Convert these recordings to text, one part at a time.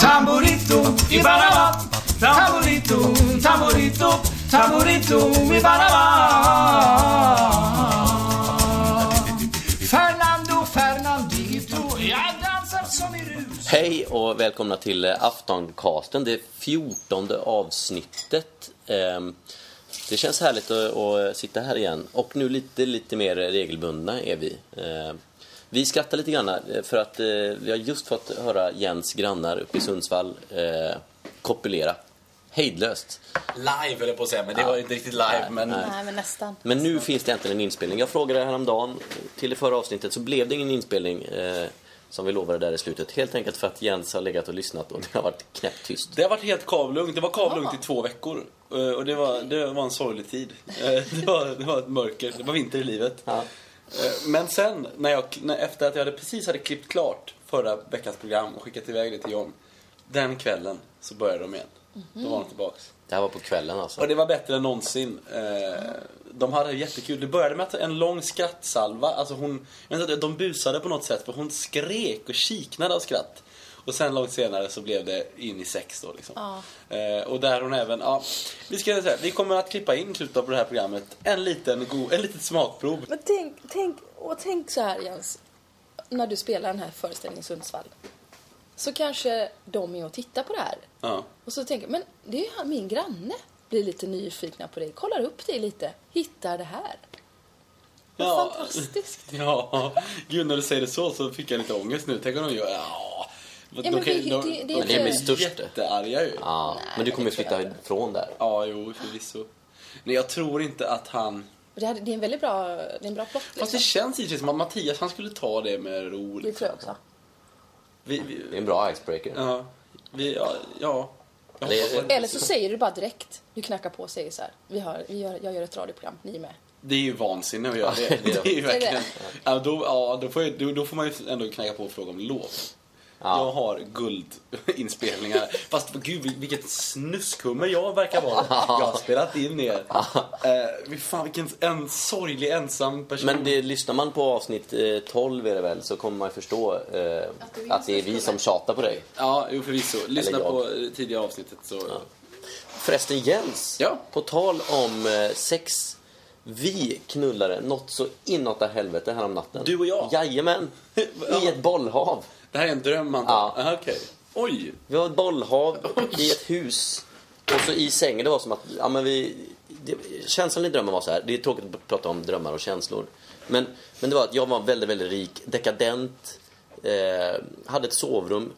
Tamburito i Panama. Tamburito, tamburito, tamborito i Panama. Fernando, Fernandito Jag dansar som i rus. Hej och välkomna till eh, Aftoncasten, det fjortonde avsnittet. Um, det känns härligt att, att sitta här igen och nu lite, lite mer regelbundna är vi. Ehm, Vi skrattar lite grann eh, för att eh, vi har just fått höra Jens grannar uppe i Sundsvall eh, kopulera hejdlöst. Live höll jag på att säga, men det var inte riktigt live. Men Nej, men nästan. Men nu finns det äntligen en inspelning. Jag frågade häromdagen till det förra avsnittet så blev det ingen inspelning eh, som vi lovade där i slutet. Helt enkelt för att Jens har legat och lyssnat och det har varit knäpptyst. det har varit helt kavlugnt. Det var kavlugnt i två veckor. Eh, Och det var, det var en sorglig tid. Eh, Det var, det var ett mörker. Det var vinter i livet. Ja. Eh, Men sen, när jag, efter att jag hade precis hade klippt klart förra veckans program och skickat iväg det till John. Den kvällen så började de igen. Då var de tillbaks. Det här var på kvällen alltså. Och det var bättre än någonsin. De hade jättekul. Det började med att en lång skrattsalva. Alltså hon, jag vet inte, de busade på något sätt för hon skrek och kiknade av skratt. Och sen långt senare så blev det in i sex då liksom. Ja. Eh, och där hon även, ja, vi ska säga, vi kommer att klippa in slutet på det här programmet en liten, go, en litet smakprov. Men tänk, tänk, och tänk så här Jens. När du spelar den här föreställningen i Sundsvall. Så kanske de är och tittar på det här. Ja. Och så tänker men det är ju min granne. Blir lite nyfikna på dig. Kollar upp dig lite. Hittar det här. Vad Ja. fantastiskt. Ja, gud när du säger det så så fick jag lite ångest nu. Tänk om de gör, ja. men vi- det- det är de, inte- de blir störst. jättearga ju. Ja, men du kommer ju flytta ifrån där. Ja, jo, förvisso. Men jag tror inte att han... Det, det är en väldigt bra, det är en bra plott. Fast det Liksom. känns givetvis som att Mattias han skulle ta det med ro. Det Liksom. tror jag också. Vi, Det är vi, en bra icebreaker. ja, vi, ja, ja. Eller- så säger du bara direkt. Du knackar på och säger så här. Vi har, vi gör, jag gör ett radioprogram. Ni är med. Det är ju vansinne att göra det. Det är ju verkligen... Ja, då, ja, då, får jag, då, då får man ju ändå knacka på och fråga om lov. Ja. Jag har guldinspelningar. Fast gud vil- vilket snuskhummer jag verkar vara. Jag har spelat in er. Eh, fan vilken en sorglig ensam person. Men det, lyssnar man på avsnitt eh, 12 är det väl så kommer man ju förstå eh, att det är vi som tjatar på dig. Ja, jo förvisso. Lyssna på eh, tidigare avsnittet så... Förresten Jens, Ja. på tal om eh, sex. Vi knullade något så inåt helvete här om natten. Du och jag? Jajamän. I ett bollhav. Det här är en dröm antar Ja. Aha, Okej. Oj. Vi har ett bollhav i ett hus. Och så i sängen, det var som att, ja men vi... Det, känslan i drömmen var så här, det är tråkigt att prata om drömmar och känslor. Men, men det var att jag var väldigt, väldigt rik, dekadent, eh, hade ett sovrum.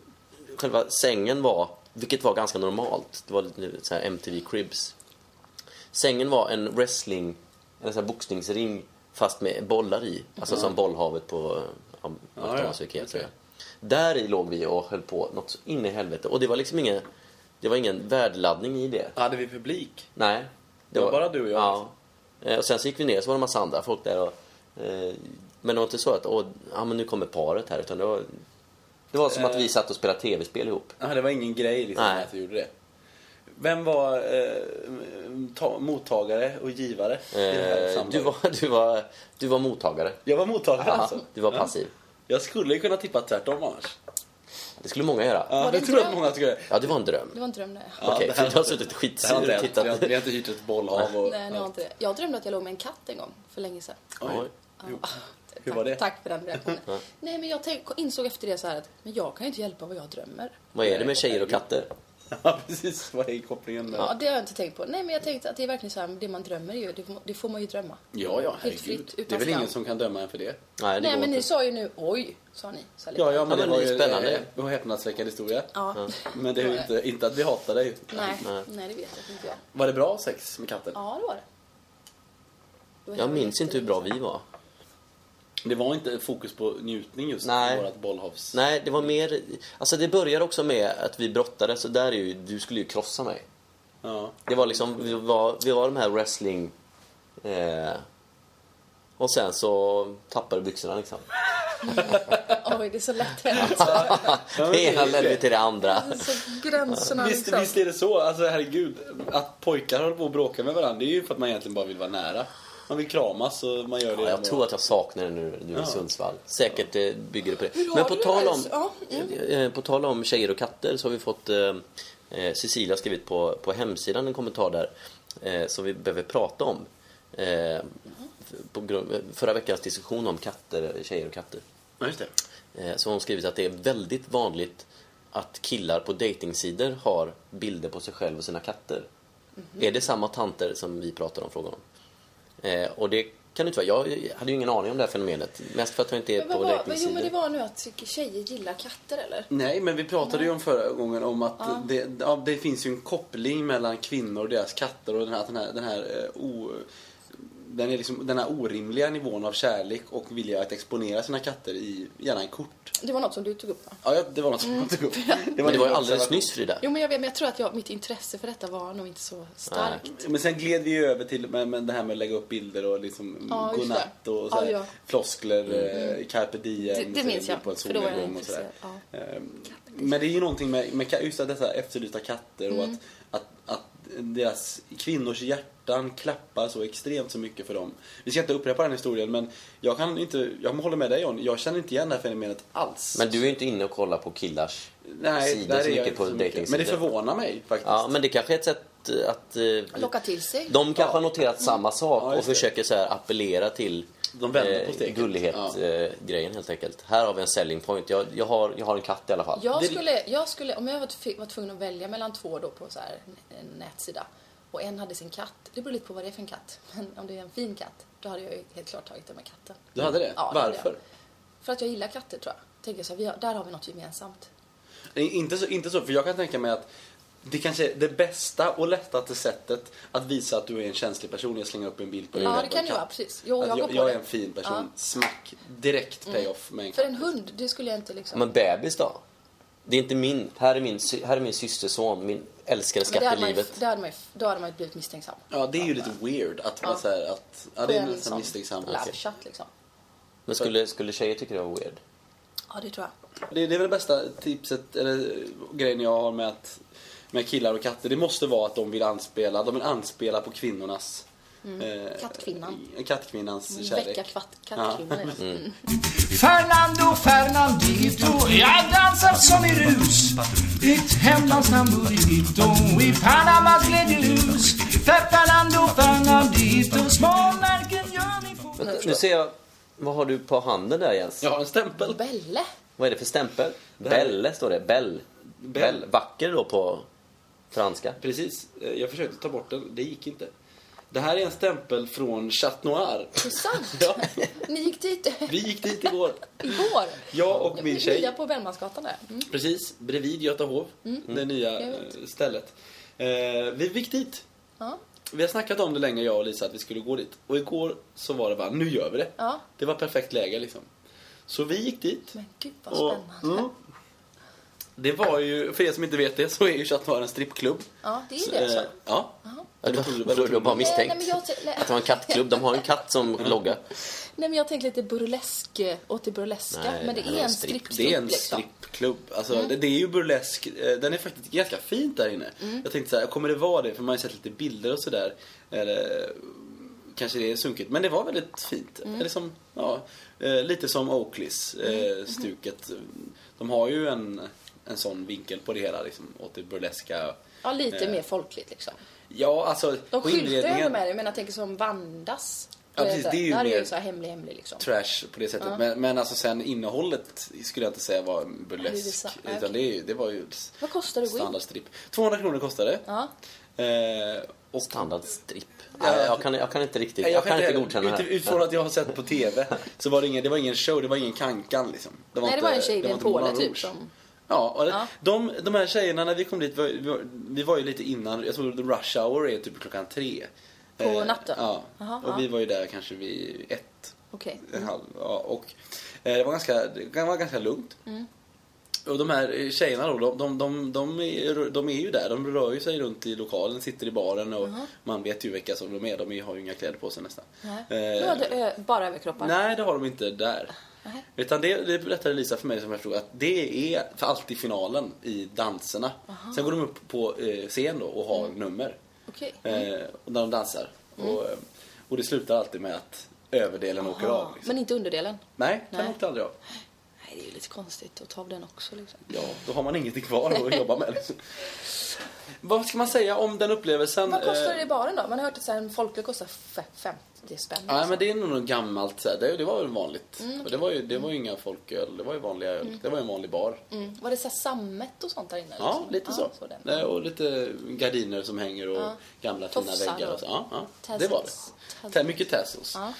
Själva sängen var, vilket var ganska normalt, det var lite så här MTV Cribs. Sängen var en wrestling, en sån här boxningsring fast med bollar i. Alltså som bollhavet på ja, McDonalds ja, och Ikea, säger jag. Där i låg vi och höll på något så in i helvete. Och det var liksom ingen, det var ingen värdeladdning i det. Hade vi publik? Nej. Det var bara du och jag, Ja. Eh, Och sen så gick vi ner så var det en massa andra folk där. Och, eh, men det var inte så att åh, ja, men nu kommer paret här. Utan det var, det var som att vi satt och spelade tv-spel ihop. Ja, det var ingen grej liksom Nej. att vi gjorde det. Vem var eh, ta, mottagare och givare i det här Eh, samtalet? du, var, du, var, du var mottagare. Jag var mottagare Ja, alltså? du var Ja. Jag skulle ju kunna tippa tvärtom annars. Det skulle många göra. Ja, det det tror jag många skulle göra. Ja, det var en dröm. Det var en dröm det. Ja, Okej, för du har suttit skitsur och tittat. Vi har, vi har inte hyrt ett bollhav och... Nej, ni har inte det. Jag drömde att jag låg med en katt en gång. För länge sedan. Oj. Oj. Ja. Hur var det? Tack för den reaktionen. Nej, men jag tänk, insåg efter det så här att men jag kan ju inte hjälpa vad jag drömmer. Vad är det med tjejer och katter? Ja, precis. Vad är kopplingen där? Ja, det har jag inte tänkt på. Nej, men jag tänkte att det är verkligen så här, det man drömmer är ju, det, får- det får man ju drömma. Ja, ja, Helt herregud. fritt, utan det är väl skam. ingen som kan döma en för det? Nej, det Nej, går men ni inte. sa ju nu, oj, sa ni. Så här lite. Ja, ja, men Ja, det men var det är ju spännande. eh, en häpnadsväckande historia. Ja. Men det är ju inte, inte att vi hatar dig. Nej, nej, det vet jag inte jag. Var det bra sex med katten? Ja, det var det. det var Jag minns inte hur bra vi var. Det var inte fokus på njutning just Nej. i vårt bollhavs... Nej, det var mer... Alltså det börjar också med att vi brottades, så där är ju... Du skulle ju krossa mig. Ja. Det var liksom, vi var, vi var de här wrestling... Eh, och sen så tappade byxorna liksom. Oj, det är så lätt hänt. Det ena ledde till det andra. Så gränserna Visst, liksom. visst är det så, alltså herregud, att pojkar håller på att bråka med varandra, det är ju för att man egentligen bara vill vara nära. Man vill kramas och man gör det. Ja, jag ändå. tror att jag saknar det nu, nu i Ja. Sundsvall. Säkert eh, bygger det på det. Men på tal, om, Ja, mm. eh, på tal om tjejer och katter så har vi fått eh, eh, Cecilia skrivit på, på hemsidan en kommentar där eh, som vi behöver prata om. Eh, på grund, förra veckans diskussion om katter, tjejer och katter. Ja, just det. Eh, så har hon skrivit att det är väldigt vanligt att killar på dejtingsidor har bilder på sig själv och sina katter. Mhm. Är det samma tanter som vi pratar om frågan om? Eh, och det kan det inte vara. Jag hade ju ingen aning om det här fenomenet. Mest för att jag inte är Men på dejtingsidor. men det var nu att tjejer gillar katter eller? Nej, men vi pratade ju om förra gången om att det, ja, det finns ju en koppling mellan kvinnor och deras katter och den här, den här, den här, eh, o, den, är liksom, den här orimliga nivån av kärlek och vilja att exponera sina katter i gärna en kort. Det var något som du tog upp va? Ja, det var något som jag tog upp. Men det var ju alldeles nyss Frida. Jo men jag vet, men jag tror att jag, mitt intresse för detta var nog inte så starkt. Men sen gled vi ju över till med, med det här med att lägga upp bilder och liksom Ja, godnatt det. och så här, Ja, ja. floskler, eh, carpe diem. Det- det minns jag, På en för då var jag intresserad, Ehm, Men det är ju någonting med, med just att dessa efterlysta katter och Mm. att, att, att deras kvinnors hjärtan klappar så extremt så mycket för dem. Vi ska inte upprepa den historien men jag kan inte, jag håller med dig John, jag känner inte igen det här fenomenet alls. Men du är ju inte inne och kollar på killars Nej, sidor där så är jag mycket inte på så mycket. dejtingsidor. Men det förvånar mig faktiskt. Ja, men det kanske är ett sätt eh, att... eh, Locka till sig. De kanske har noterat samma sak Ja, och försöker så här appellera till De vänder på steken. gullighet-grejen Ja. helt enkelt. Här har vi en selling point. Jag, jag, har, jag har en katt i alla fall. Jag skulle, jag skulle, om jag var, tv- var tvungen att välja mellan två då på så här en nätsida och en hade sin katt. Det beror lite på vad det är för en katt. Men om det är en fin katt, då hade jag ju helt klart tagit den med katten. Du hade det? Ja, det hade Varför? jag. För att jag gillar katter tror jag. Tänker så här, vi har, där har vi något gemensamt. Nej, Inte så, inte så, för jag kan tänka mig att det kanske är det bästa och lättaste sättet att visa att du är en känslig person är att slänga upp en bild på dig Ja, det kan ju vara, precis. Jo, Att jag går jag, jag är en fin person. Ja. Smack. Direkt payoff med en För en hund, det skulle jag inte liksom... Men bebis då? Det är inte min. Här är min, här är min systerson, min älskade Men det skatt hade i man ju, livet. det hade man ju, då hade man ju blivit misstänksam. Ja, det är ju lite weird att vara Ja. så här att... Ja, det är en nästan sån misstänksam. Shot liksom. Men skulle, skulle tjejer tycka det var weird? Ja, det tror jag. Det, det är väl det bästa tipset, eller grejen jag har med att med killar och katter, det måste vara att de vill anspela, de vill anspela på kvinnornas eh, Kattkvinnan. kattkvinnans kärlek. Väcka kvatt, kattkvinnor. Mm. Fernando Fernandito Jag dansar som i rus Ditt hemlandsnamn Burrito I Panamas glädjehus För Fernando Fernandito Småmärken gör ni på Nu ser jag, vad har du på handen där Jens? Jag har en stämpel. Belle. Vad är det för stämpel? här- Belle står det. Bell. Bell. Bell. Vacker då på franska. Precis, eh, jag försökte ta bort den, det gick inte. Det här är en stämpel från Chat Noir. Det är sant. Ja, Ni gick dit vi gick dit igår. igår. Jag och min tjej. Nya på Bellmansgatan där. Mm. Precis, bredvid Göta hov. Det nya jag eh, stället. Eh, vi gick dit. Ja. Vi har snackat om det länge, jag och Lisa, att vi skulle gå dit. Och igår så var det bara, nu gör vi det. Ja. Det var perfekt läge liksom. Så vi gick dit. Men gud vad Och, spännande. mm, det var ju, för er som inte vet det, så är ju Chat Noir en strippklubb. Ja, det är Så, det alltså. eh, Ja. Ja, du har bara misstänkt nej, jag, nej, att det var en kattklubb. De har en katt som logga. nej men jag tänkte lite burlesk åt det burleska. Nej, men det är en en stripp. strippklubb Det är en liksom. strippklubb. Alltså, det, det är ju burlesk. Eh, Den är faktiskt ganska fint där inne. Jag tänkte så här, kommer det vara det? För man har ju sett lite bilder och sådär. Eller kanske det är sunkigt. Men det var väldigt fint. Eller som, ja, eh, lite som Oakleys eh, stuket. De har ju en, en sån vinkel på det hela liksom, åt det burleska. Ja, lite Eh. mer folkligt liksom. Ja, alltså De skyltar ju ändå med det, men jag tänker som Vandas. Ja, precis, det är ju Där är mer- ju så här hemlig, hemlig liksom. trash på det sättet. Men, men alltså sen innehållet skulle jag inte säga var Ja, det är burlesk. så- utan okej. det, är det var ju Vad kostar det standardstripp. 200 kronor kostade det. Ja. Eh, och Standardstripp. Ja. Jag, kan, jag kan inte riktigt. Nej, Jag kan inte godkänna det här. Utifrån att jag har sett på TV så var det ingen, det var ingen show, det var ingen kankan liksom. Det Nej, det var en tjej det vid var en inte påle typ som... Ja, och Ja. De, de här tjejerna när vi kom dit, vi var, vi var ju lite innan, jag tror rush hour är typ klockan tre. På Eh, natten? Ja. Jaha, och ja. vi var ju där kanske vid ett. Okej. En halv, ja, och eh, det var ganska, det var ganska lugnt. Mm. Och de här tjejerna då, de, de, de, de, är, de är ju där. De rör ju sig runt i lokalen, sitter i baren och man vet ju vilka som de är. De har ju inga kläder på sig nästan. Nej. Eh, Du hade bara överkroppar? Nej, det har de inte där. Nej. Utan det, det berättade Lisa för mig som jag förstod att det är för alltid finalen i danserna. Sen går de upp på eh, scen då och har nummer. Okej. Eh, och när de dansar. Och, Och det slutar alltid med att överdelen åker av. Liksom. Men inte underdelen. Nej, den Nej. åkte aldrig av. Nej, det är ju lite konstigt att ta av den också liksom. Ja, då har man ingenting kvar att jobba med. Liksom. Vad ska man säga om den upplevelsen? Vad kostar Eh, det i baren då? Man har hört att så en folköl kostar fe- 50 spänn. Nej, liksom. men det är nog något gammalt. Så. Det, det var väl vanligt. Mm, Och det var ju det var ju inga folköl. Det var ju vanliga öl. Det var ju en vanlig bar. mm. Var det så sammet och sånt där inne? Ja, liksom? lite så. så den. Nej, och lite gardiner som hänger och Ja. gamla fina Tofsar väggar. Och så. Ja, ja. tassels. Det var det. Tassels. Ta- Mycket tassels. Ja.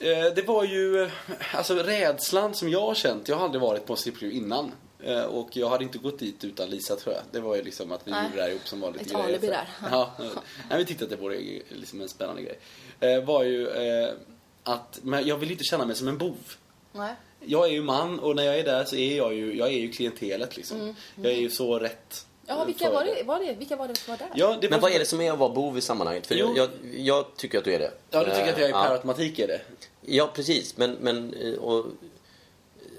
Eh, Det var ju, eh, alltså rädslan som jag har känt, jag har aldrig varit på en strippklubb innan. Eh, Och jag hade inte gått dit utan Lisa tror jag. Det var ju liksom att vi Nej. gjorde det här ihop som var lite Ett grejer. alibi där. Ja. Nej, vi tyckte att det var liksom en spännande grej. Eh, Var ju eh, att, men jag vill inte känna mig som en bov. Nej. Jag är ju man och när jag är där så är jag ju, jag är ju klientelet liksom. Jag är ju så rätt. Ja, vilka för var det, var det, vilka var det som var där? Ja, det Men vad är det som är att vara bov i sammanhanget? För Jo. jag, jag tycker att du är det. Ja, du tycker att jag är Eh, per ja. automatik är det? Ja, precis. Men, men eh, och,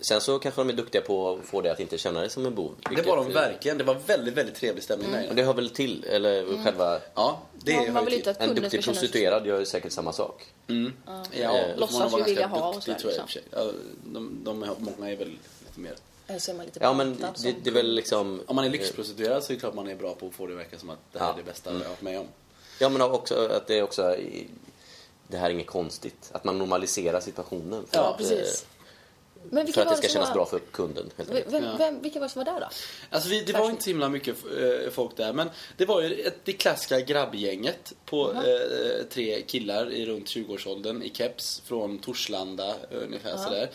sen så kanske de är duktiga på att få dig att inte känna dig som en bov. Det vilket- var de verkligen. Det var väldigt, väldigt trevlig stämning där Och det hör väl till, eller själva... Ja, det Ja, hör man ju vill till. inte att En duktig prostituerad gör ju säkert samma sak. Mm. Ja, Eh, får man låtsas ju vilja ha och sådär, tror jag och liksom. Ja, de, de, är- många är väl lite mer... Eller så är man lite Ja, men det, som- det är väl liksom... Om man är lyxprostituerad så är det klart man är bra på att få det att verka som att det här Ja. är det bästa jag har varit med om. Ja, men också att det är också... Det här är inget konstigt. Att man normaliserar situationen. För Ja, att, precis. eh, Men För att det ska kännas var... bra för kunden. Vem, vem, vilka var det som var där då? Alltså vi, det var inte så himla mycket eh, folk där men det var ju ett, det klassiska grabbgänget på eh, tre killar i runt 20-årsåldern i keps från Torslanda ungefär sådär.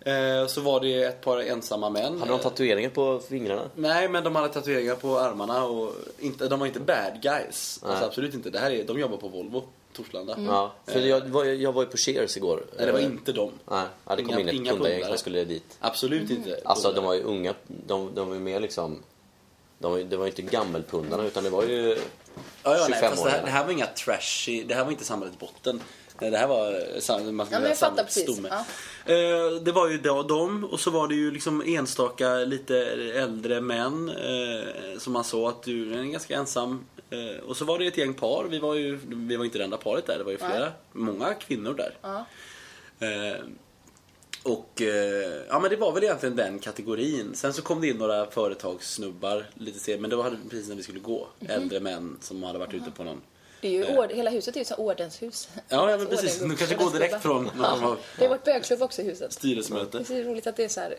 Eh, så var det ett par ensamma män. Hade de tatueringar på fingrarna? Nej, men de hade tatueringar på armarna och inte, de var inte bad guys. Alltså, absolut inte. Det här är, de jobbar på Volvo, Torslanda. Ja, för jag var, jag var ju på Cheers igår. Nej, det var Eh, inte de. Nej, ja, det kom Inga- in ett pundare. som skulle dit. Absolut inte. Alltså de var ju unga, de, de var ju mer liksom... De, var det var ju inte gammelpundarna utan det var ju ja, ja, nej, fast det, här, 25-åringarna. det här var inga trashy, det här var inte samhällets botten. Nej, det här var eh, sam- man Ja, men jag fattar precis. Ja. Eh, Det var ju dem och så var det ju liksom enstaka lite äldre män eh, som man såg att du är ganska ensam. Eh, och så var det ett gäng par. Vi var ju vi var inte det enda paret där. Det var ju flera, många kvinnor där. Ja. Eh, och eh, ja men det var väl egentligen den kategorin. Sen så kom det in några företagssnubbar lite senare. Men det var precis när vi skulle gå. Mhm. Äldre män som hade varit ute på någon. Det är ju ord, hela huset är ju så ordenshus. Ja, ja men precis. Orden- Du kanske går direkt från någon form av Det är vårt bögklubb också i huset. styrelsemöte. Det är så roligt att det är så här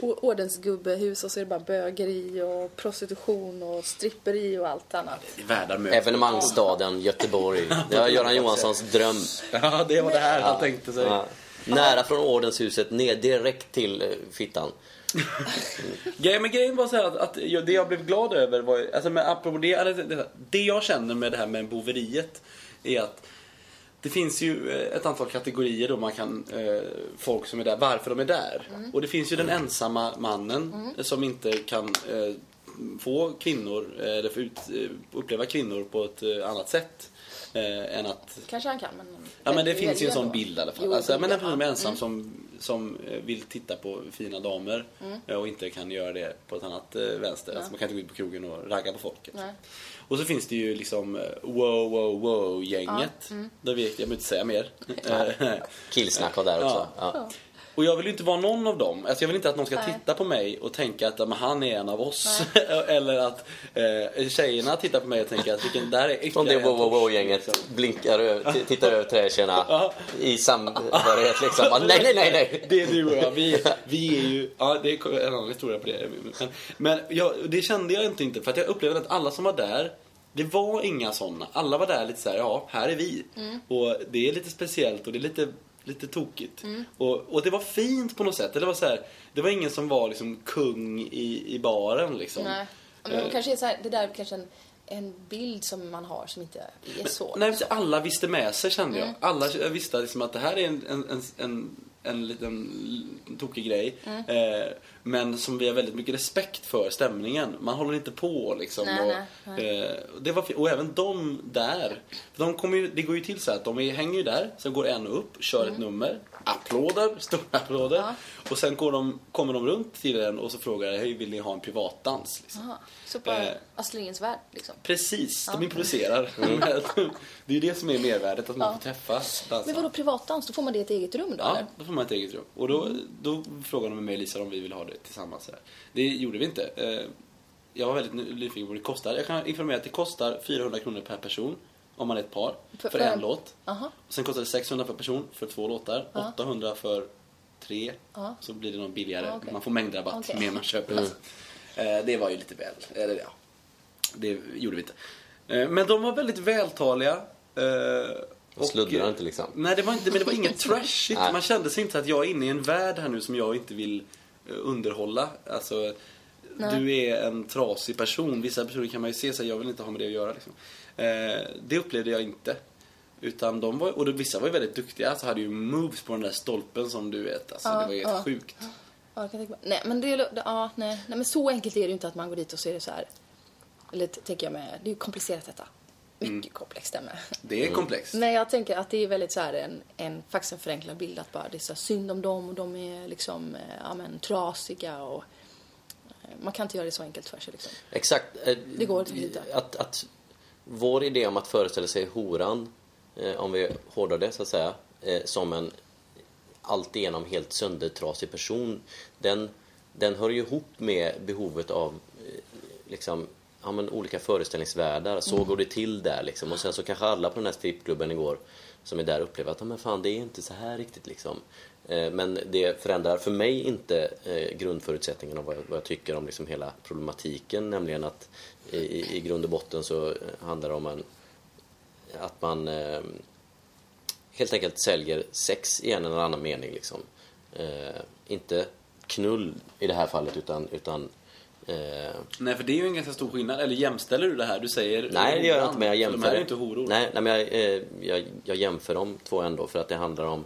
ordensgubbehus och så är det bara bögeri och prostitution och stripperi och allt annat. Evenemangsstaden Göteborg. Det var Göran Johanssons dröm. Ja, det var det här han tänkte sig. Ja. Nära från ordenshuset, ner direkt till eh, fittan. Grejen, men grejen var så att, att jag, det jag blev glad över var alltså men apropå det, eller det, det jag känner med det här med boveriet är att det finns ju eh, ett antal kategorier då man kan, eh, folk som är där, varför de är där. Och det finns ju den ensamma mannen eh, som inte kan eh, få kvinnor, eh, eller få ut, uppleva kvinnor på ett annat sätt. Eh, än att Kanske han kan, men... Ja men det väljer finns ju en sån bild i alla fall. Jo, alltså, men en person ja. ensam som, som eh, vill titta på fina damer Mm. eh, och inte kan göra det på ett annat eh, vänster. Alltså, man kan inte gå ut på krogen och ragga på folket. Nej. Och så finns det ju liksom wow wow wow gänget. mm. Där vet, jag behöver inte säga mer. Killsnack var där också. Ja. Och jag vill ju inte vara någon av dem. Alltså jag vill inte att någon ska Nej. titta på mig och tänka att men han är en av oss. Eller att eh, tjejerna tittar på mig och tänker att vilken, där är Från det ytterligare en wow wow wow gänget blinkar över, tittar över Ja. i samhörighet liksom. Nej, nej, nej, nej. Det är du och jag. Vi, vi är ju... Ja, det är en annan historia på det. Men, men jag, det kände jag inte, inte. För att jag upplevde att alla som var där, det var inga sådana. Alla var där lite så här, ja, här är vi. Och det är lite speciellt och det är lite, lite tokigt. Och, och det var fint på något sätt. Det var så här, det var ingen som var liksom kung i, i baren liksom. Nej. Men Eh. de kanske är så här, det där är kanske en, en bild som man har som inte är så. Nej, men alla visste med sig kände Mm. jag. Alla visste liksom att det här är en, en, en, en, en liten tokig grej. Mm. Eh, men som vi har väldigt mycket respekt för stämningen. Man håller inte på liksom. Nej, och, nej, Eh, det var, och även de där. De kommer ju, det går ju till så att de hänger ju där, sen går en upp, kör ett nummer, applåder, stora applåder. Mm. Ja. Och sen går de, kommer de runt till en och så frågar hej vill ni ha en privatdans? Liksom. Aha. Så på Eh. Astrid Lindgrens Värld liksom. Precis, de improviserar. det är ju det som är mervärdet, att man Ja. får träffa dansarna. Men vadå privatdans? Då får man det i ett eget rum då Ja, eller? då får man ett eget rum. Och då, då frågade de mig och Lisa om vi ville ha det tillsammans. Här. Det gjorde vi inte. Eh, Jag var väldigt ny- nyfiken på vad det kostar. Jag kan informera att det kostar 400 kronor per person om man är ett par. För- För, en en- låt. Aha. Sen kostar det 600 per person för två låtar. Ja. 800 för tre. Ja. Så blir det någon billigare. Ja, okej. Man får mängdrabatt Okej. mer man köper. Eh, Det var ju lite väl. Eller ja, det gjorde vi inte. Eh, Men de var väldigt vältaliga. eh, och- sluddrar inte liksom. Nej, det var inte, men det var inget trashigt. Man kände sig inte att jag är inne i en värld här nu som jag inte vill eh, underhålla. Alltså, Nej. du är en trasig person. Vissa personer kan man ju se sig, jag vill inte ha med det att göra. Liksom. Eh, det upplevde jag inte. Utan de var, och de, vissa var ju väldigt duktiga. Alltså hade ju moves på den där stolpen som du vet. Alltså, Ja, det var ju helt ja. sjukt. Ja, jag kan tänka mig. Nej, men det, det, ja, nej, nej, men så enkelt är det ju inte att man går dit och ser det så här. Eller tänker jag med, det är ju komplicerat detta. Mycket Mm. komplext ämne. Det är komplext. Men jag tänker att det är väldigt så här en, en faktiskt en förenklad bild att bara det är så synd om dem och de är liksom, eh, ja men trasiga och eh, man kan inte göra det så enkelt för sig liksom. Exakt. Det går inte. Att, att vår idé om att föreställa sig horan, eh, om vi hårdrar det så att säga, eh, som en alltigenom helt söndertrasig person, den, den hör ju ihop med behovet av eh, liksom, ja, men olika föreställningsvärldar. Så går det till där liksom. Och sen så kanske alla på den här strippklubben igår som är där upplever att men fan, det är inte så här riktigt liksom. Eh, Men det förändrar för mig inte eh, grundförutsättningen av vad jag, vad jag tycker om liksom hela problematiken. Nämligen att i, i- grund och botten så eh, handlar det om en, att man eh, helt enkelt säljer sex i en eller annan mening. Liksom. Eh, inte knull i det här fallet utan, utan eh, Nej, för det är ju en ganska stor skillnad. Eller jämställer du det här? Du säger Nej, det gör jag inte, men jag för jämför. De här är ju inte horor. Nej, nej men jag, eh, jag, jag jämför de två ändå för att det handlar om...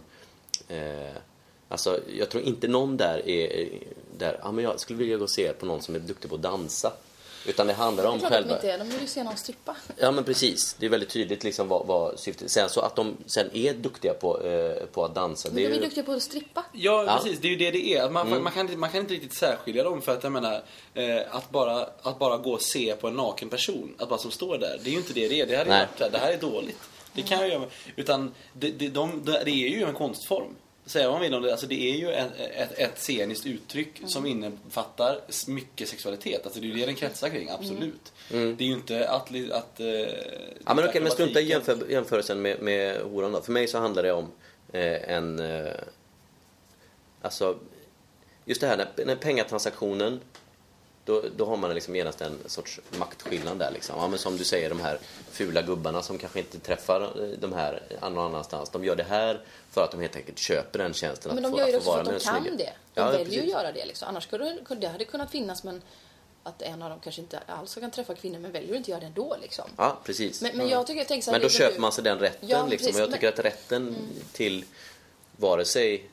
Eh, alltså, jag tror inte någon där är... är där, ja, men jag skulle vilja gå och se på någon som är duktig på att dansa. Utan det handlar Det om är klart att de själva... inte är, de vill ju se någon strippa. Ja men precis, det är väldigt tydligt liksom vad, vad syftet Sen så att de sen är duktiga på, eh, på att dansa, Men det de är är ju... duktiga på att strippa. Ja, Ja. precis. Det är ju det det är. Man, Mm. man, kan, inte- man kan inte riktigt särskilja dem för att jag menar eh, att, bara, att bara gå och se på en naken person, att bara som står där, det är ju inte det det är. Det här är, det här är dåligt. Det kan jag göra. Utan det, det, de, det, det är ju en konstform. Säga vad man vill om det, alltså det är ju ett, ett, ett sceniskt uttryck som innefattar mycket sexualitet. Alltså det är ju det den kretsar kring, absolut. Det är ju inte att... att eh, Mm. Ja men okej, men strunta i jämför, jämförelsen med, med horan då. För mig så handlar det om eh, en... Eh, alltså, just det här när, när pengatransaktionen då, då har man liksom genast en sorts maktskillnad där liksom. Ja, men som du säger, de här fula gubbarna som kanske inte träffar eh, de här någon annanstans. De gör det här för att de helt enkelt köper den tjänsten. Men att de få, gör det att få också för att de kan snygga. det. De Ja, väljer ju att precis. göra det liksom. Annars skulle det, det hade kunnat finnas men att en av dem kanske inte alls kan träffa kvinnor men väljer att inte göra det ändå liksom. Ja, precis. Men, men jag tycker, jag tänker så här, Men då det köper man sig den rätten Ja, liksom. precis, och jag men- tycker att rätten till vare sig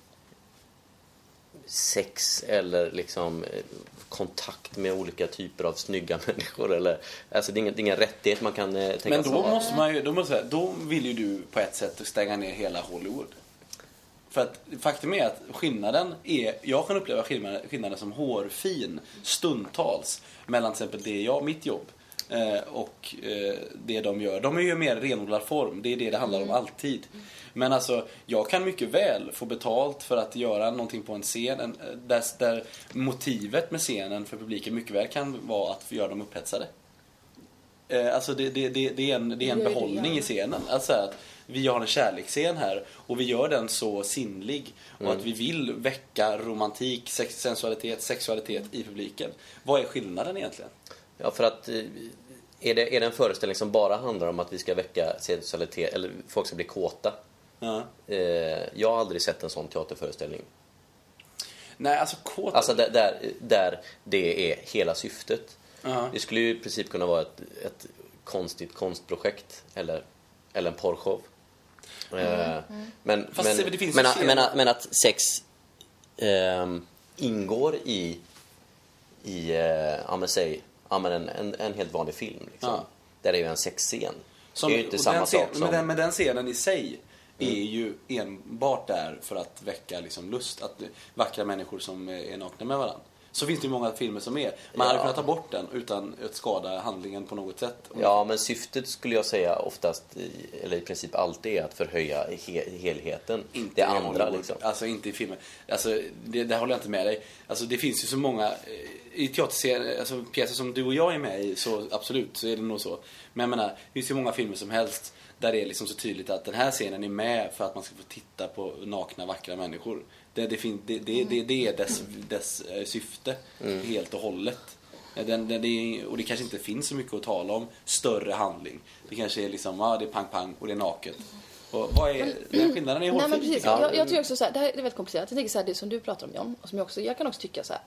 sex eller liksom eh, kontakt med olika typer av snygga människor eller alltså det är ingen, det är ingen rättighet man kan eh, tänka Men då ha. måste man ju, då, måste då vill ju du på ett sätt stänga ner hela Hollywood. För att faktum är att skillnaden är, jag kan uppleva skillnaden, skillnaden som hårfin stundtals mellan till exempel det jag, mitt jobb och eh, det de gör. De är ju mer renodlad form, det är det det handlar om alltid. Men alltså, jag kan mycket väl få betalt för att göra någonting på en scen en, eh, där, där motivet med scenen för publiken mycket väl kan vara att göra dem upphetsade. Eh, Alltså det, det, det, det är en, det är en behållning ja. i scenen. Alltså att vi har en kärleksscen här och vi gör den så sinnlig och att vi vill väcka romantik, sex, sensualitet, sexualitet i publiken. Vad är skillnaden egentligen? Ja, för att eh, är det, är det en föreställning som bara handlar om att vi ska väcka sexualitet eller folk ska bli kåta? Ja. Eh, jag har aldrig sett en sån teaterföreställning. Nej, alltså kåt... Alltså där, där, där det är hela syftet. Ja. Det skulle ju i princip kunna vara ett, ett konstigt konstprojekt eller, eller en porrshow. Eh, Men Men, Fast men, att- scener- men, att- men att sex ehm, ingår i, i eh, ja, men säg, ja, men en, en, en helt vanlig film. Liksom. Ja. Där är ju en sexscen. Som, det är ju inte samma sak som... Men den, men den scenen i sig är ju enbart där för att väcka liksom lust. Att vackra människor som är nakna med varandra. Så finns det ju många filmer som är. Man hade Ja. kunnat ta bort den utan att skada handlingen på något sätt. Ja, men syftet skulle jag säga oftast, i- eller i princip alltid, är att förhöja he helheten. Inte det andra liksom. Alltså inte i filmer. Alltså, det, där håller jag inte med dig. Alltså det finns ju så många, eh, i alltså pjäser som du och jag är med i, så absolut så är det nog så. Men jag menar, det finns ju många filmer som helst där det är liksom så tydligt att den här scenen är med för att man ska få titta på nakna, vackra människor. Det, det, fin, det, det, det, det är dess, dess eh, syfte, helt och hållet. Ja, Den, den, det och det kanske inte finns så mycket att tala om, större handling. Det kanske är liksom, ja det är pang pang och det är naket. Och vad är den skillnaden? är Nej, men hårfin. precis. Ja. Jag, jag tycker också så här, det här är väldigt komplicerat. Jag tänker så här, det som du pratar om John, och som jag också, jag kan också tycka så här.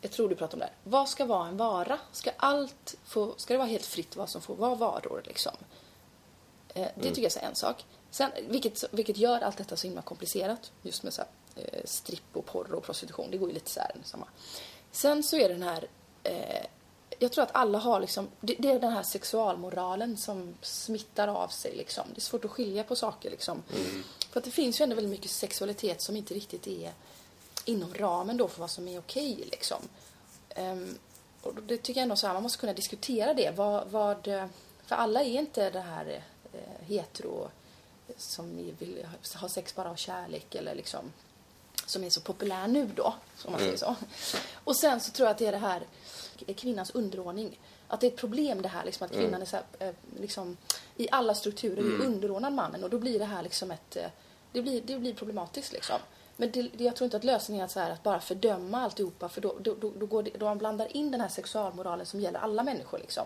Jag tror du pratar om det här. Vad ska vara en vara? Ska allt få, ska det vara helt fritt vad som får vara varor liksom? Eh, det tycker jag är en sak. Sen, vilket, vilket gör allt detta så himla komplicerat. Just med så här, eh, stripp och porr och prostitution. Det går ju lite så här samma. Sen så är den här eh, jag tror att alla har liksom, det, det är den här sexualmoralen som smittar av sig liksom. Det är svårt att skilja på saker liksom. För att det finns ju ändå väldigt mycket sexualitet som inte riktigt är inom ramen då för vad som är okej liksom. Ehm, och det tycker jag ändå så här, man måste kunna diskutera det. Vad, vad, för alla är inte det här eh, hetero som vill ha sex bara av kärlek eller liksom som är så populär nu då, om man säger så. Och sen så tror jag att det är det här kvinnans underordning. Att det är ett problem det här liksom att kvinnan är så här, eh, liksom i alla strukturer är underordnad mannen och då blir det här liksom ett eh, det blir, det blir problematiskt liksom. Men det, det, jag tror inte att lösningen är att, så här, att bara fördöma alltihopa för då, då, då, då, går det, då man blandar in den här sexualmoralen som gäller alla människor liksom.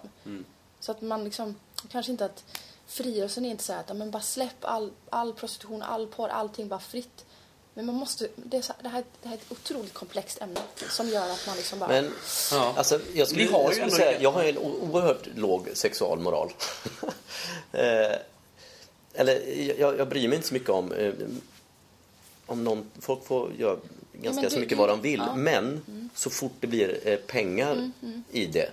Så att man liksom, kanske inte att frigörelsen är inte så här att ja, men bara släpp all, all prostitution, all porr, allting bara fritt. Men man måste, det, är så, det, här, det här är ett otroligt komplext ämne som gör att man liksom bara... Men Ja. alltså, jag skulle, Vi har jag skulle säga, det. jag har en oerhört låg sexualmoral. eh, eller jag, jag bryr mig inte så mycket om eh, om någon, folk får göra ganska så du- mycket du- vad de vill. ja. Mm. Men så fort det blir eh, pengar i det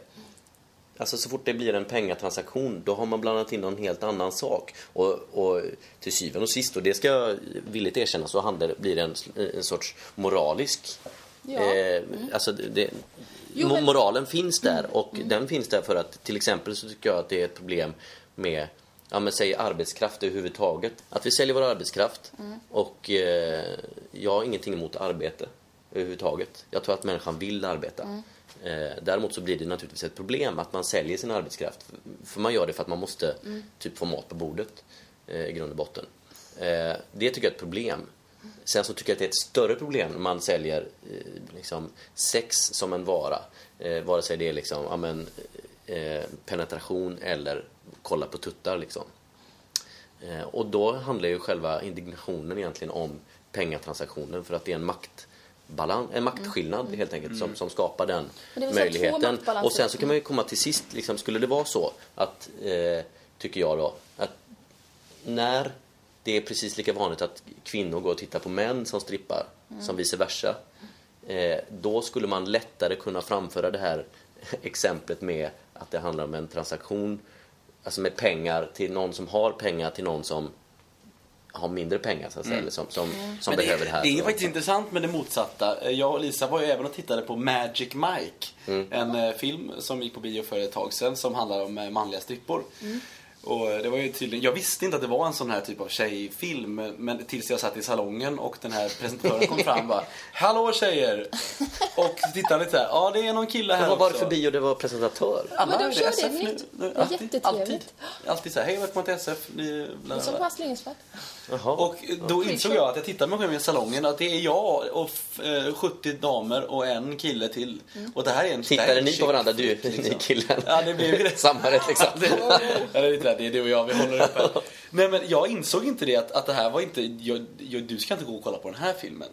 Alltså så fort det blir en pengatransaktion då har man blandat in någon helt annan sak. Och, och till syvende och sist, och det ska jag villigt erkänna, så handlar, blir en, en sorts moralisk... Ja. Eh, alltså det, Jo, men- Moralen finns där och den finns där för att till exempel så tycker jag att det är ett problem med Ja men säg arbetskraft överhuvudtaget. Att vi säljer vår arbetskraft och eh, jag har ingenting emot arbete överhuvudtaget. Jag tror att människan vill arbeta. Eh, däremot så blir det naturligtvis ett problem att man säljer sin arbetskraft. För man gör det för att man måste typ få mat på bordet eh, i grund och botten. Eh, det tycker jag är ett problem. Sen så tycker jag att det är ett större problem när man säljer eh, liksom, sex som en vara. Eh, vare sig det är liksom, ja, men, eh, penetration eller kolla på tuttar liksom. Eh, och då handlar ju själva indignationen egentligen om pengatransaktionen för att det är en maktbalans, en maktskillnad helt enkelt som, som skapar den möjligheten. Och sen så kan man ju komma till sist, liksom, skulle det vara så att, eh, tycker jag då, att när det är precis lika vanligt att kvinnor går och tittar på män som strippar som vice versa. Eh, då skulle man lättare kunna framföra det här exemplet med att det handlar om en transaktion, alltså med pengar till någon som har pengar till någon som har mindre pengar så att säga, eller som, som, som Men behöver det här. Det är faktiskt intressant med det motsatta. Jag och Lisa var ju även och tittade på Magic Mike. Mm. En eh, film som gick på bio för ett tag sedan som handlar om eh, manliga strippor. Och eh, det var ju tydligen, jag visste inte att det var en sån här typ av tjejfilm men tills jag satt i salongen och den här presentatören kom fram och bara Hallå tjejer! Och tittade lite såhär, ja det är någon kille här vad var det för bio det var presentatör? Anna, Men de är kör det SF nu? nytt. Det är Alltid, jättetrevligt. alltid, alltid såhär, hej välkommen till SF. Ni, bla, bla, Som på Astrid. Och då insåg jag att jag tittade mig själv i salongen att det är jag och f- eh, 70 damer och en kille till. Och det här är en Tittade ni på varandra, du, liksom. ni killen? Ja, det blev ju det. Samma rätt Ja, det, är du och jag, vi håller upp här. Nej men jag insåg inte det att, att det här var inte, jag, jag, du ska inte gå och kolla på den här filmen.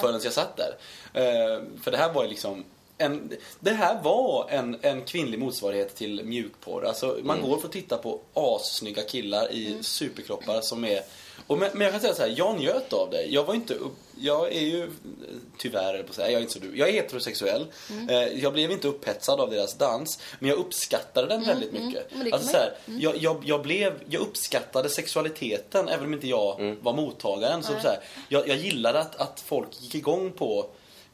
Förrän jag satt där. Eh, för det här var ju liksom en, det här var en, en kvinnlig motsvarighet till mjukporr. Alltså man går för att titta på assnygga killar i superkroppar som är Och men, men jag kan säga så här, jag njöt av det. Jag var inte upp, jag är ju, tyvärr på att säga, jag är inte så du, jag är heterosexuell. Mm. Eh, jag blev inte upphetsad av deras dans, men jag uppskattade den väldigt mycket. Mm, men det kan Alltså, så här, jag, jag, jag, blev, jag uppskattade sexualiteten även om inte jag var mottagaren. Så, så här, jag, jag gillade att, att folk gick igång på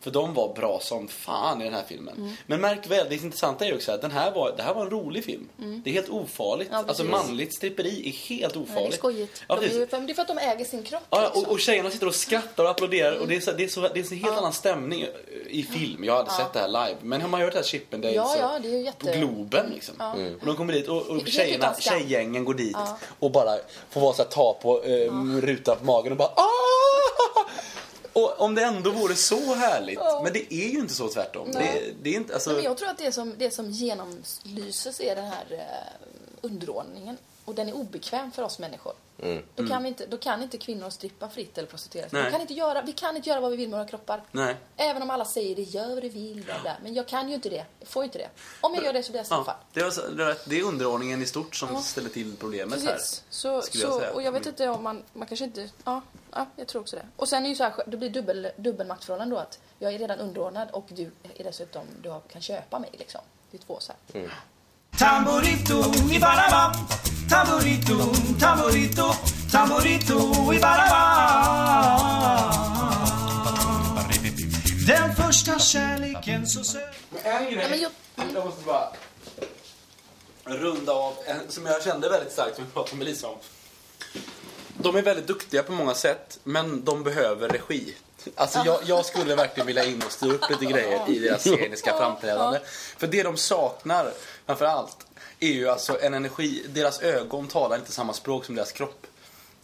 för de var bra som fan i den här filmen. Mm. Men märk väl, det intressanta är ju också att den här var, det här var en rolig film. Det är helt ofarligt. Mm. Ja, alltså manligt stripperi är helt Nej, det ofarligt. är skojigt. Ja, de är det är för att de äger sin kropp. Ja, liksom. och, och tjejerna sitter och skrattar och applåderar och det är, så, det är, så, det är en helt annan stämning i film. Jag har aldrig sett det här live. Men har man hört det här Chippendales Ja, och- ja, det är ju jätte- på Globen liksom. Och de kommer dit och, och tjejerna, tjejgängen går dit och bara får vara så här, ta på eh, rutan på magen och bara ah! Och om det ändå vore så härligt. Men det är ju inte så tvärtom. Det, det är inte, alltså, Nej, men jag tror att det som, det som genomlyses är den här eh, underordningen. Och den är obekväm för oss människor. Då, kan vi inte, då kan inte kvinnor strippa fritt eller prostituera sig. Vi kan, inte göra, vi kan inte göra vad vi vill med våra kroppar. Nej. Även om alla säger det, gör vad du vill. Bla bla. Men jag kan ju inte det. Jag får ju inte det. Om jag gör det så blir jag straffad. ja, det, är, alltså- det är- det är underordningen i stort som ställer till problemet här. Precis. Så, skulle jag så, säga. och jag vet inte om man, man kanske inte, ja, ja, jag tror också det. Och sen är ju så här, det blir dubbel, dubbelmaktförhållande då att jag är redan underordnad och du är dessutom, du kan köpa mig liksom. Det är två så här. Tamborito Tamborito, tamborito, tamborito i Baraba Den första kärleken så söt En grej, men jag- måste bara runda av, en, som jag kände väldigt starkt, som jag pratade med Lisa om. De är väldigt duktiga på många sätt, men de behöver regi. Alltså jag, jag skulle verkligen vilja in och styra upp lite grejer i deras sceniska framträdande. För det de saknar, framför allt, är ju alltså en energi. Deras ögon talar inte samma språk som deras kropp.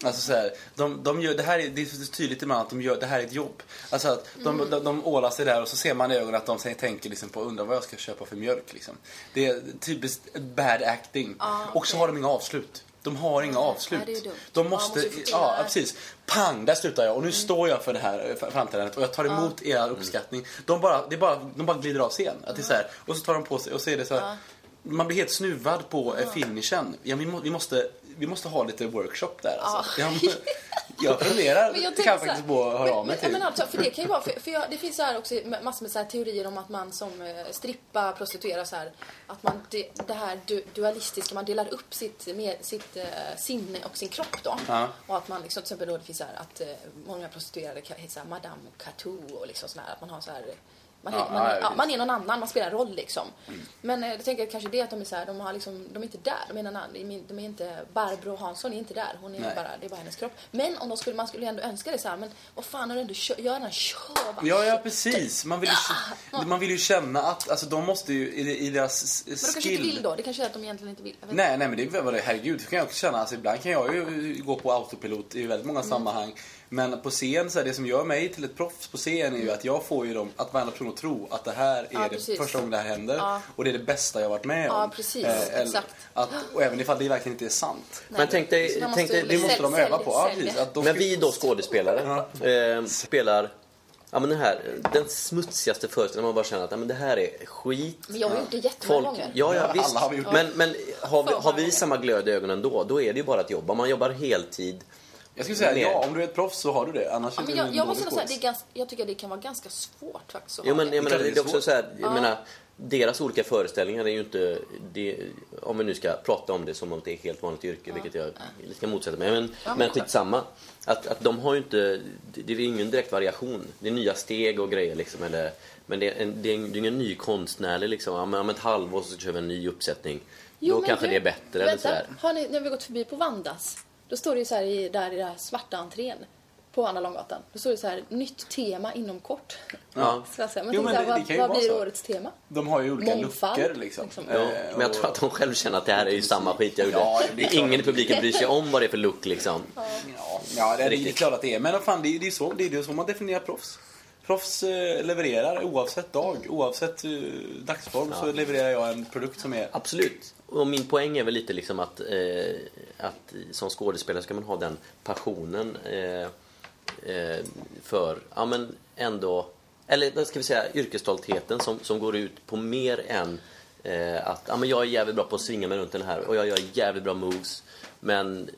Alltså så här, de, de gör, det här är, det är tydligt ibland att de gör, det här är ett jobb. Alltså att de, de, de ålar sig där och så ser man i ögonen att de säger- tänker liksom på undrar vad jag ska köpa för mjölk liksom. Det är typiskt bad acting. Och så har de inga avslut. De har inga avslut. dumt. De Ja, måste, måste ja det här. precis. Pang, där slutar jag. Och nu står jag för det här framträdandet och jag tar emot er uppskattning. De bara, det bara, de bara glider av scen. Att det är så här, och så tar de på sig och så är det så här, Man blir helt snuvad på ja. finishen. Ja, vi, må, vi, måste, vi måste ha lite workshop där alltså. Ja. Jag, jag funderar, Men jag kan faktiskt här, på att höra men, av mig men, till. men alltså, för det kan ju vara, för, för jag, det finns så här också massor med så här teorier om att man som eh, strippa, prostituera så här, att man det, det här du, dualistiska, man delar upp sitt, med, sitt eh, sinne och sin kropp då. Ja. Och att man liksom, till exempel då det finns så här att eh, många prostituerade heta så här Madame Catou och liksom sån här, att man har så här man är, Ja, man, ja, man är någon annan, man spelar roll liksom. Men eh, jag tänker kanske det att de är så här, de, har liksom, de är inte där. De är, någon annan, de är, inte, Barbro Hansson är inte där. Hon är Nej. bara, det är bara hennes kropp. Men om de skulle, man skulle ändå önska det så här, men vad fan har du ändå kö, gör den kör? Ja, ja precis. Man vill ju, man vill ju känna att, alltså de måste ju i, i deras Men de kanske skill... inte vill då? Det kanske är att de egentligen inte vill. Nej, nej men det är väl, herregud, det kan jag också känna. Alltså, ibland kan jag ju gå på autopilot i väldigt många Mm. sammanhang. Men på scen, så här, det som gör mig till ett proffs på scen är ju att jag får ju dem, att varenda person att tro att det här är. Ja, det första gången det här händer. Ja. Och det är det bästa jag varit med om. Ja, precis. eller Exakt. Att, och även ifall det verkligen inte är sant. Men tänk dig, tänk dig Det måste de sälj- öva på. Ja, sälj- precis. Att de Men vi då skådespelare eh, spelar ja, men den här, den smutsigaste föreställningen. Man bara känner att ja, men det här är skit. Men jag har gjort det jättemånga Folk, gånger. ja, ja, Ja, visst. alla har vi gjort det. men men har, vi, har vi samma glöd i ögonen då, då är det ju bara ett jobb. Om man jobbar heltid. Jag skulle säga ja, om du är ett proffs så har du det. Annars Ja, är du jag, en jag, måste säga, det är ganska, jag tycker det kan vara ganska svårt faktiskt Jo, men det. jag menar, Det är också så här, jag menar, deras olika föreställningar är ju inte, det, om vi nu ska prata om det som om det är ett helt vanligt yrke, vilket jag ska motsätta mig, men, men men skitsamma. Att, att de har ju inte, det det är ingen direkt variation. Det är nya steg och grejer liksom, eller, men det är, en, det är en- det är ingen ny konstnärlig liksom, ja, men om ett halvår så kör vi en ny uppsättning. Jo, då men kanske du, det är bättre eller vänta, sådär. Har ni, när vi gått förbi på Vandas, då står det ju så här i, där i den här svarta entrén på Andra Långgatan. Då står det så här, nytt tema inom kort. Ja. Så säger, men Jo, men så här, det- det ju vad, vad blir så. årets tema? De har ju olika Mångfald, luckor liksom. liksom. Ja, Eh, men jag och- tror att de själv känner att det här är ju samma skit jag gjorde. Ja, det. Ingen i publiken bryr sig om vad det är för look liksom. Ja, ja det, är, det klart att det är. Men fan, det är, det är, så, det är ju så man definierar proffs. Proffs eh, levererar oavsett dag, oavsett eh, dagsform så levererar jag en produkt som är... Absolut. Och min poäng är väl lite liksom att, eh, att som skådespelare ska man ha den passionen eh, eh, för, ja men ändå, eller vad ska vi säga, yrkesstoltheten som, som går ut på mer än eh, att ja, men jag är jävligt bra på att svinga mig runt den här och jag gör jävligt bra moves. Men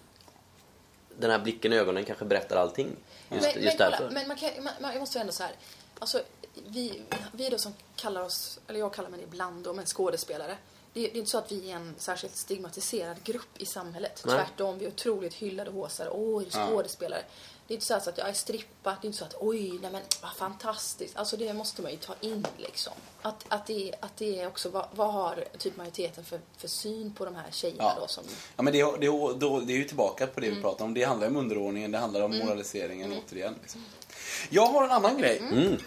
den här blicken i ögonen kanske berättar allting. Just, men, just men, därför. men man kan, man, man, jag måste ändå så här. Alltså, vi, vi då som kallar oss, eller jag kallar mig ibland då, men skådespelare. Det, är- det är inte så att vi är en särskilt stigmatiserad grupp i samhället. Nej. Tvärtom, vi är otroligt hyllade håsare. Åh, är du skådespelare? Det är inte så, att jag är strippa. Det är inte så att oj, nej men vad fantastiskt. Alltså det måste man ju ta in liksom. Att, att, det, att det är också, vad, vad har typ majoriteten för, för syn på de här tjejerna Ja. då som... Ja, men det, är- det, då, det är ju tillbaka på det vi pratar om. Det handlar om underordningen, det handlar om moraliseringen återigen. Liksom. Jag har en annan grej.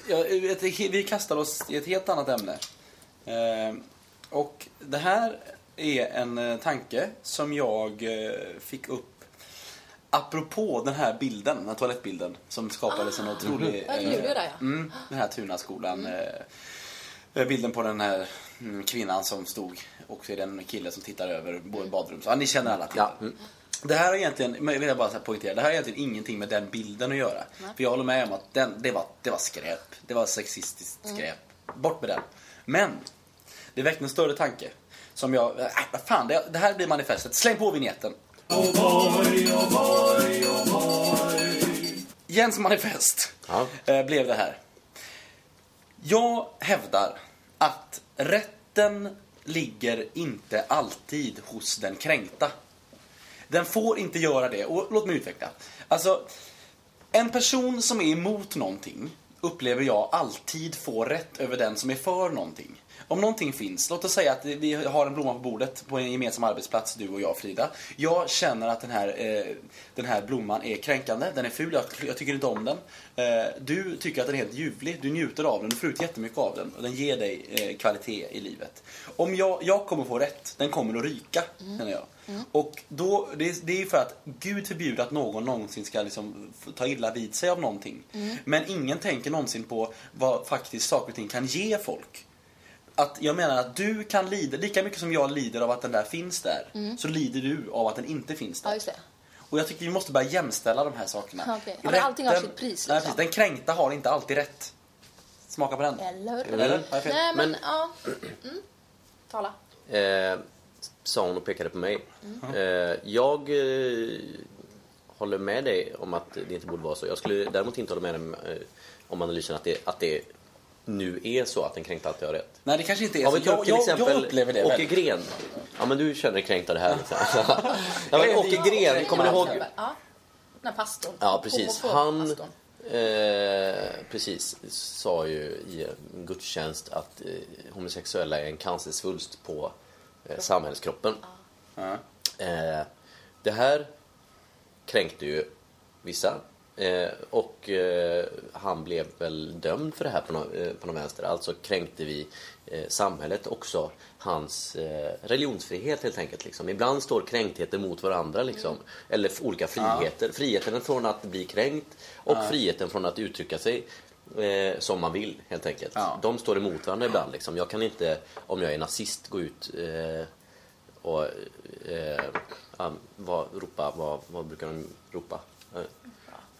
Jag, vet, vi kastar oss i ett helt annat ämne. Eh, och det här är en eh, tanke som jag eh, fick upp apropå den här bilden, den här toalettbilden som skapades en otrolig... I Luleå där, ja. Mm, den här Tunaskolan. Eh, bilden på den här mm, kvinnan som stod och så är det en kille som tittar över både badrum. Så, ja, ni känner alla till Ja. det. Det här har egentligen, men vill jag bara så här poängtera, det här har egentligen ingenting med den bilden att göra. För jag håller med om att den, det, var, det var skräp. Det var sexistiskt skräp. Bort med den. Men, det väckte en större tanke. Som jag, äh, fan, det, det här blir manifestet. Släng på vignetten. Jens manifest Ja. eh, blev det här. Jag hävdar att rätten ligger inte alltid hos den kränkta. Den får inte göra det. Och låt mig utveckla. Alltså, en person som är emot någonting upplever jag alltid får rätt över den som är för någonting. Om någonting finns, låt oss säga att vi har en blomma på bordet på en gemensam arbetsplats, du och jag Frida. Jag känner att den här, eh, den här blomman är kränkande, den är ful, jag, jag tycker inte om den. Eh, du tycker att den är helt ljuvlig, du njuter av den, du får ut jättemycket av den och den ger dig eh, kvalitet i livet. Om jag, jag kommer få rätt, den kommer att ryka, känner jag. Och då, det, är- det är ju för att Gud förbjuder att någon någonsin ska liksom ta illa vid sig av någonting. Men ingen tänker någonsin på vad faktiskt saker och ting kan ge folk. Att jag menar att du kan lida, lika mycket som jag lider av att den där finns där, så lider du av att den inte finns där. Ja, just det. Och jag tycker vi måste börja jämställa de här sakerna. Ja. Ja, men allting har sitt pris, Nej, liksom. precis. Den kränkta har inte alltid rätt. Smaka på den. Eller? Eller? Jag fel? Nej, men, Men- ja. Mm. Tala. Eh, sa hon och pekade på mig. Eh, jag eh, håller med dig om att det inte borde vara så. Jag skulle däremot inte hålla med dig eh, om analysen att det, att det nu är så att den kränkte alltid har rätt. Nej, det kanske inte är Om så. Jag, till jag, exempel jag upplever det Åke väl. Gren. Ja men du känner dig kränkt av det här. Liksom. ja, Jag men Åke Gren, kommer du ihåg? Ja. Den här pastorn. Ja precis. Han eh, precis, sa ju i en gudstjänst att eh, homosexuella är en cancersvulst på eh, samhällskroppen. Ja. Eh, det här kränkte ju vissa. Eh, och eh, han blev väl dömd för det här på någon, eh, på någon vänster. Alltså kränkte vi eh, samhället också hans eh, religionsfrihet helt enkelt. Liksom. Ibland står kränktheter mot varandra liksom. Eller f- olika friheter. Friheten från att bli kränkt och friheten från att uttrycka sig eh, som man vill helt enkelt. Ja. De står emot varandra ibland. Liksom. Jag kan inte, om jag är nazist, gå ut eh, och eh, ja, vad, ropa, vad, vad brukar de ropa?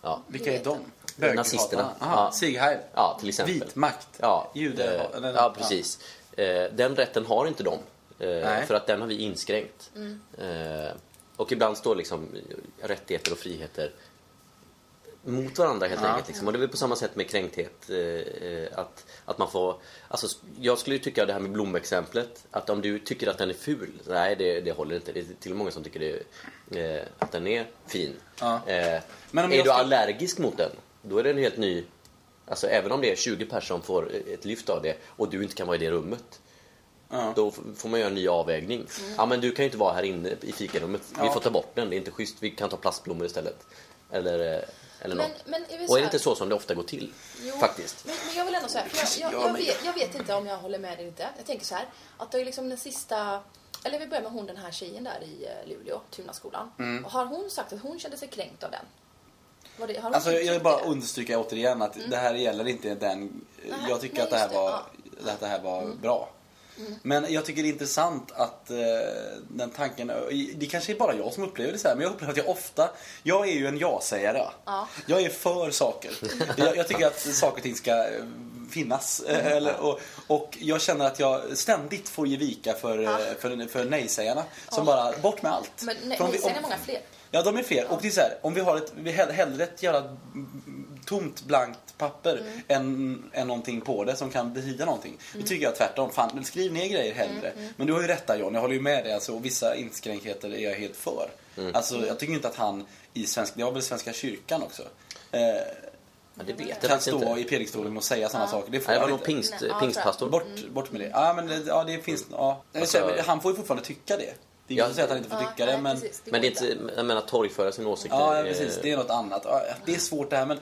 Ja, Vilka är de? Nazisterna. Aha, Ja. Sieg Heil. ja till exempel. Vit makt. Ja, Jude. eh, ja precis. Eh, den rätten har inte de. Eh, Nej. för att den har vi inskränkt. Eh, och ibland står liksom rättigheter och friheter mot varandra helt Ja. enkelt. Liksom. Och det är väl på samma sätt med kränkthet. Eh, eh, att, att man får, alltså, jag skulle ju tycka det här med blomexemplet. Att om du tycker att den är ful, nej det, det håller inte. Det är till och med många som tycker det, eh, att den är fin. Ja. Eh, Men om är du ska- allergisk mot den, då är det en helt ny... Alltså även om det är 20 personer som får ett lyft av det och du inte kan vara i det rummet. Ja. Då får man göra en ny avvägning. Ja men du kan ju inte vara här inne i fikarummet. Vi Ja. får ta bort den, det är inte schysst. Vi kan ta plastblommor istället. Eller, eh, eller Men- något. men är och är det inte så som det ofta går till? Jo, Faktiskt. Men, men jag vill ändå säga, för jag, jag, jag, vet, jag vet inte om jag håller med eller inte. Jag tänker så här, att det är liksom den sista... Eller vi börjar med hon den här tjejen där i eh, Luleå, Tunaskolan. Mm. Och har hon sagt att hon kände sig kränkt av den? Var det, har hon Alltså jag vill bara det? understryka återigen att det här gäller inte den... Nej, jag tycker nej, att det här det, var, ja. att det här var bra. Men jag tycker det är intressant att eh, den tanken, det kanske är bara jag som upplever det så här, men jag upplever att jag ofta, jag är ju en ja-sägare. Ja. Jag är för saker. jag, jag tycker att saker och ting ska eh, finnas. Eh, Eller, och, och jag känner att jag ständigt får ge vika för, eh, för, för nej-sägarna. Som bara, bort med allt. Men nej, För om nej, vi- sen är många fler. Ja, de är fel. Och det är så här, om vi har ett, vi hell- hellre ett jävla tomt blankt papper Mm. än, än någonting på det som kan betyda någonting. Mm. Det tycker jag tvärtom. Fan, skriv ner grejer hellre. Men du har ju rätt där John, jag håller ju med dig. Alltså, och vissa inskränkheter är jag helt för. Mm. Alltså, jag tycker inte att han i svensk, det var väl Svenska kyrkan också. Eh, Ja, det vet jag kan stå inte. i predikstolen och säga sådana saker. Det får Nej, det var nog inte. pingst, ja, pingstpastor. Bort, bort med det. Ja, men det, ja, det finns... Ja. Alltså- han får ju fortfarande tycka det. Det är Ja, inte så att han inte får Ja, tycka nej, det, men... precis. Men det är inte, jag menar torgföra sin åsikt. Ja, eh, precis. Det är något annat. Ja, Det är svårt det här, men...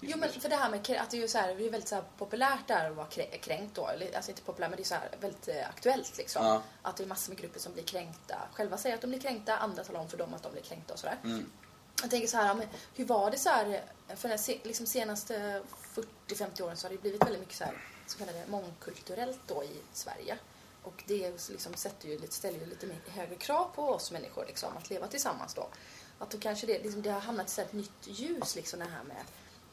Jo men för det här med att det är ju så här, det är väldigt så här populärt där att vara krä- kränkt då. Eller, Alltså inte populärt men det är så här väldigt eh, aktuellt liksom. Ja. Att det är massor med grupper som blir kränkta. Själva säger att de blir kränkta, andra talar om för dem att de blir kränkta och sådär. Mm. Jag tänker så här, ja, men hur var det så här, för de se- liksom senaste 40-50 åren så har det blivit väldigt mycket så här, så kallade mångkulturellt då i Sverige. Och det liksom sätter ju, ställer ju lite högre krav på oss människor liksom, att leva tillsammans då. Att då kanske det, liksom, det har hamnat i ett nytt ljus liksom det här med,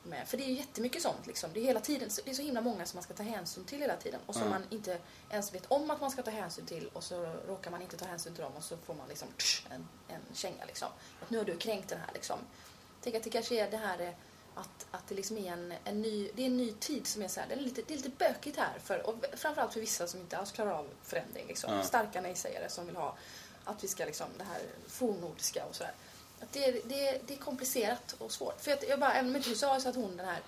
med för det är ju jättemycket sånt liksom. Det är hela tiden, det är så himla många som man ska ta hänsyn till hela tiden och som man inte ens vet om att man ska ta hänsyn till och så råkar man inte ta hänsyn till dem och så får man liksom tsch, en, en känga liksom. Att nu har du kränkt den här liksom. Tänk att det kanske är det här eh, att, att det liksom är en, en ny, det är en ny tid som är så här, det är lite, det är lite bökigt här för, och framförallt för vissa som inte alls klarar av förändring liksom. Ja. Starka nej-sägare som vill ha att vi ska liksom det här fornnordiska och sådär. Att det, är- det, det är komplicerat och svårt. För att jag bara, även om inte du sa så att hon den här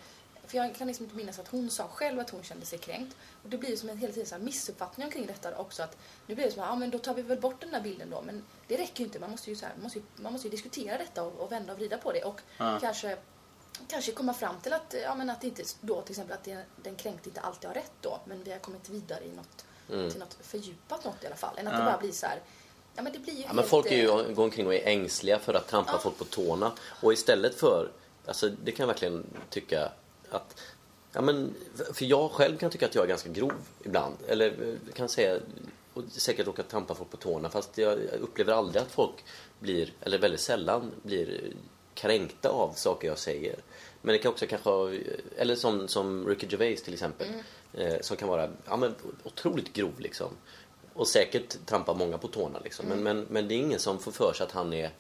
för jag kan liksom inte minnas att hon sa själv att hon kände sig kränkt. Och det blir ju som en hela tiden så här missuppfattning omkring detta också. Att nu blir det som att ja, men då tar vi väl bort den där bilden då. Men det räcker ju inte. Man måste ju, så här, man måste ju, man måste ju diskutera detta och, och vända och vrida på det. Och Ja. kanske, kanske komma fram till att, ja, men att inte då till exempel att det, den kränkte inte alltid har rätt då. Men vi har kommit vidare i något, Mm. till något fördjupat något i alla fall. Än att Ja. det bara blir så här. Ja men det blir ju Ja, men helt, folk är ju, eh, går omkring och är ängsliga för att trampa Ja. folk på tårna. Och istället för, alltså det kan jag verkligen tycka att Ja, men, för jag själv kan tycka att jag är ganska grov ibland. Eller eh, kan säga, och säkert råkat trampa folk på tårna. Fast jag upplever aldrig att folk blir, eller väldigt sällan blir kränkta av saker jag säger. Men det kan också kanske eller som, som Ricky Gervais till exempel. Eh, som kan vara ja, men, otroligt grov liksom. Och säkert trampa många på tårna liksom. Men, men, men det är ingen som får för sig att han är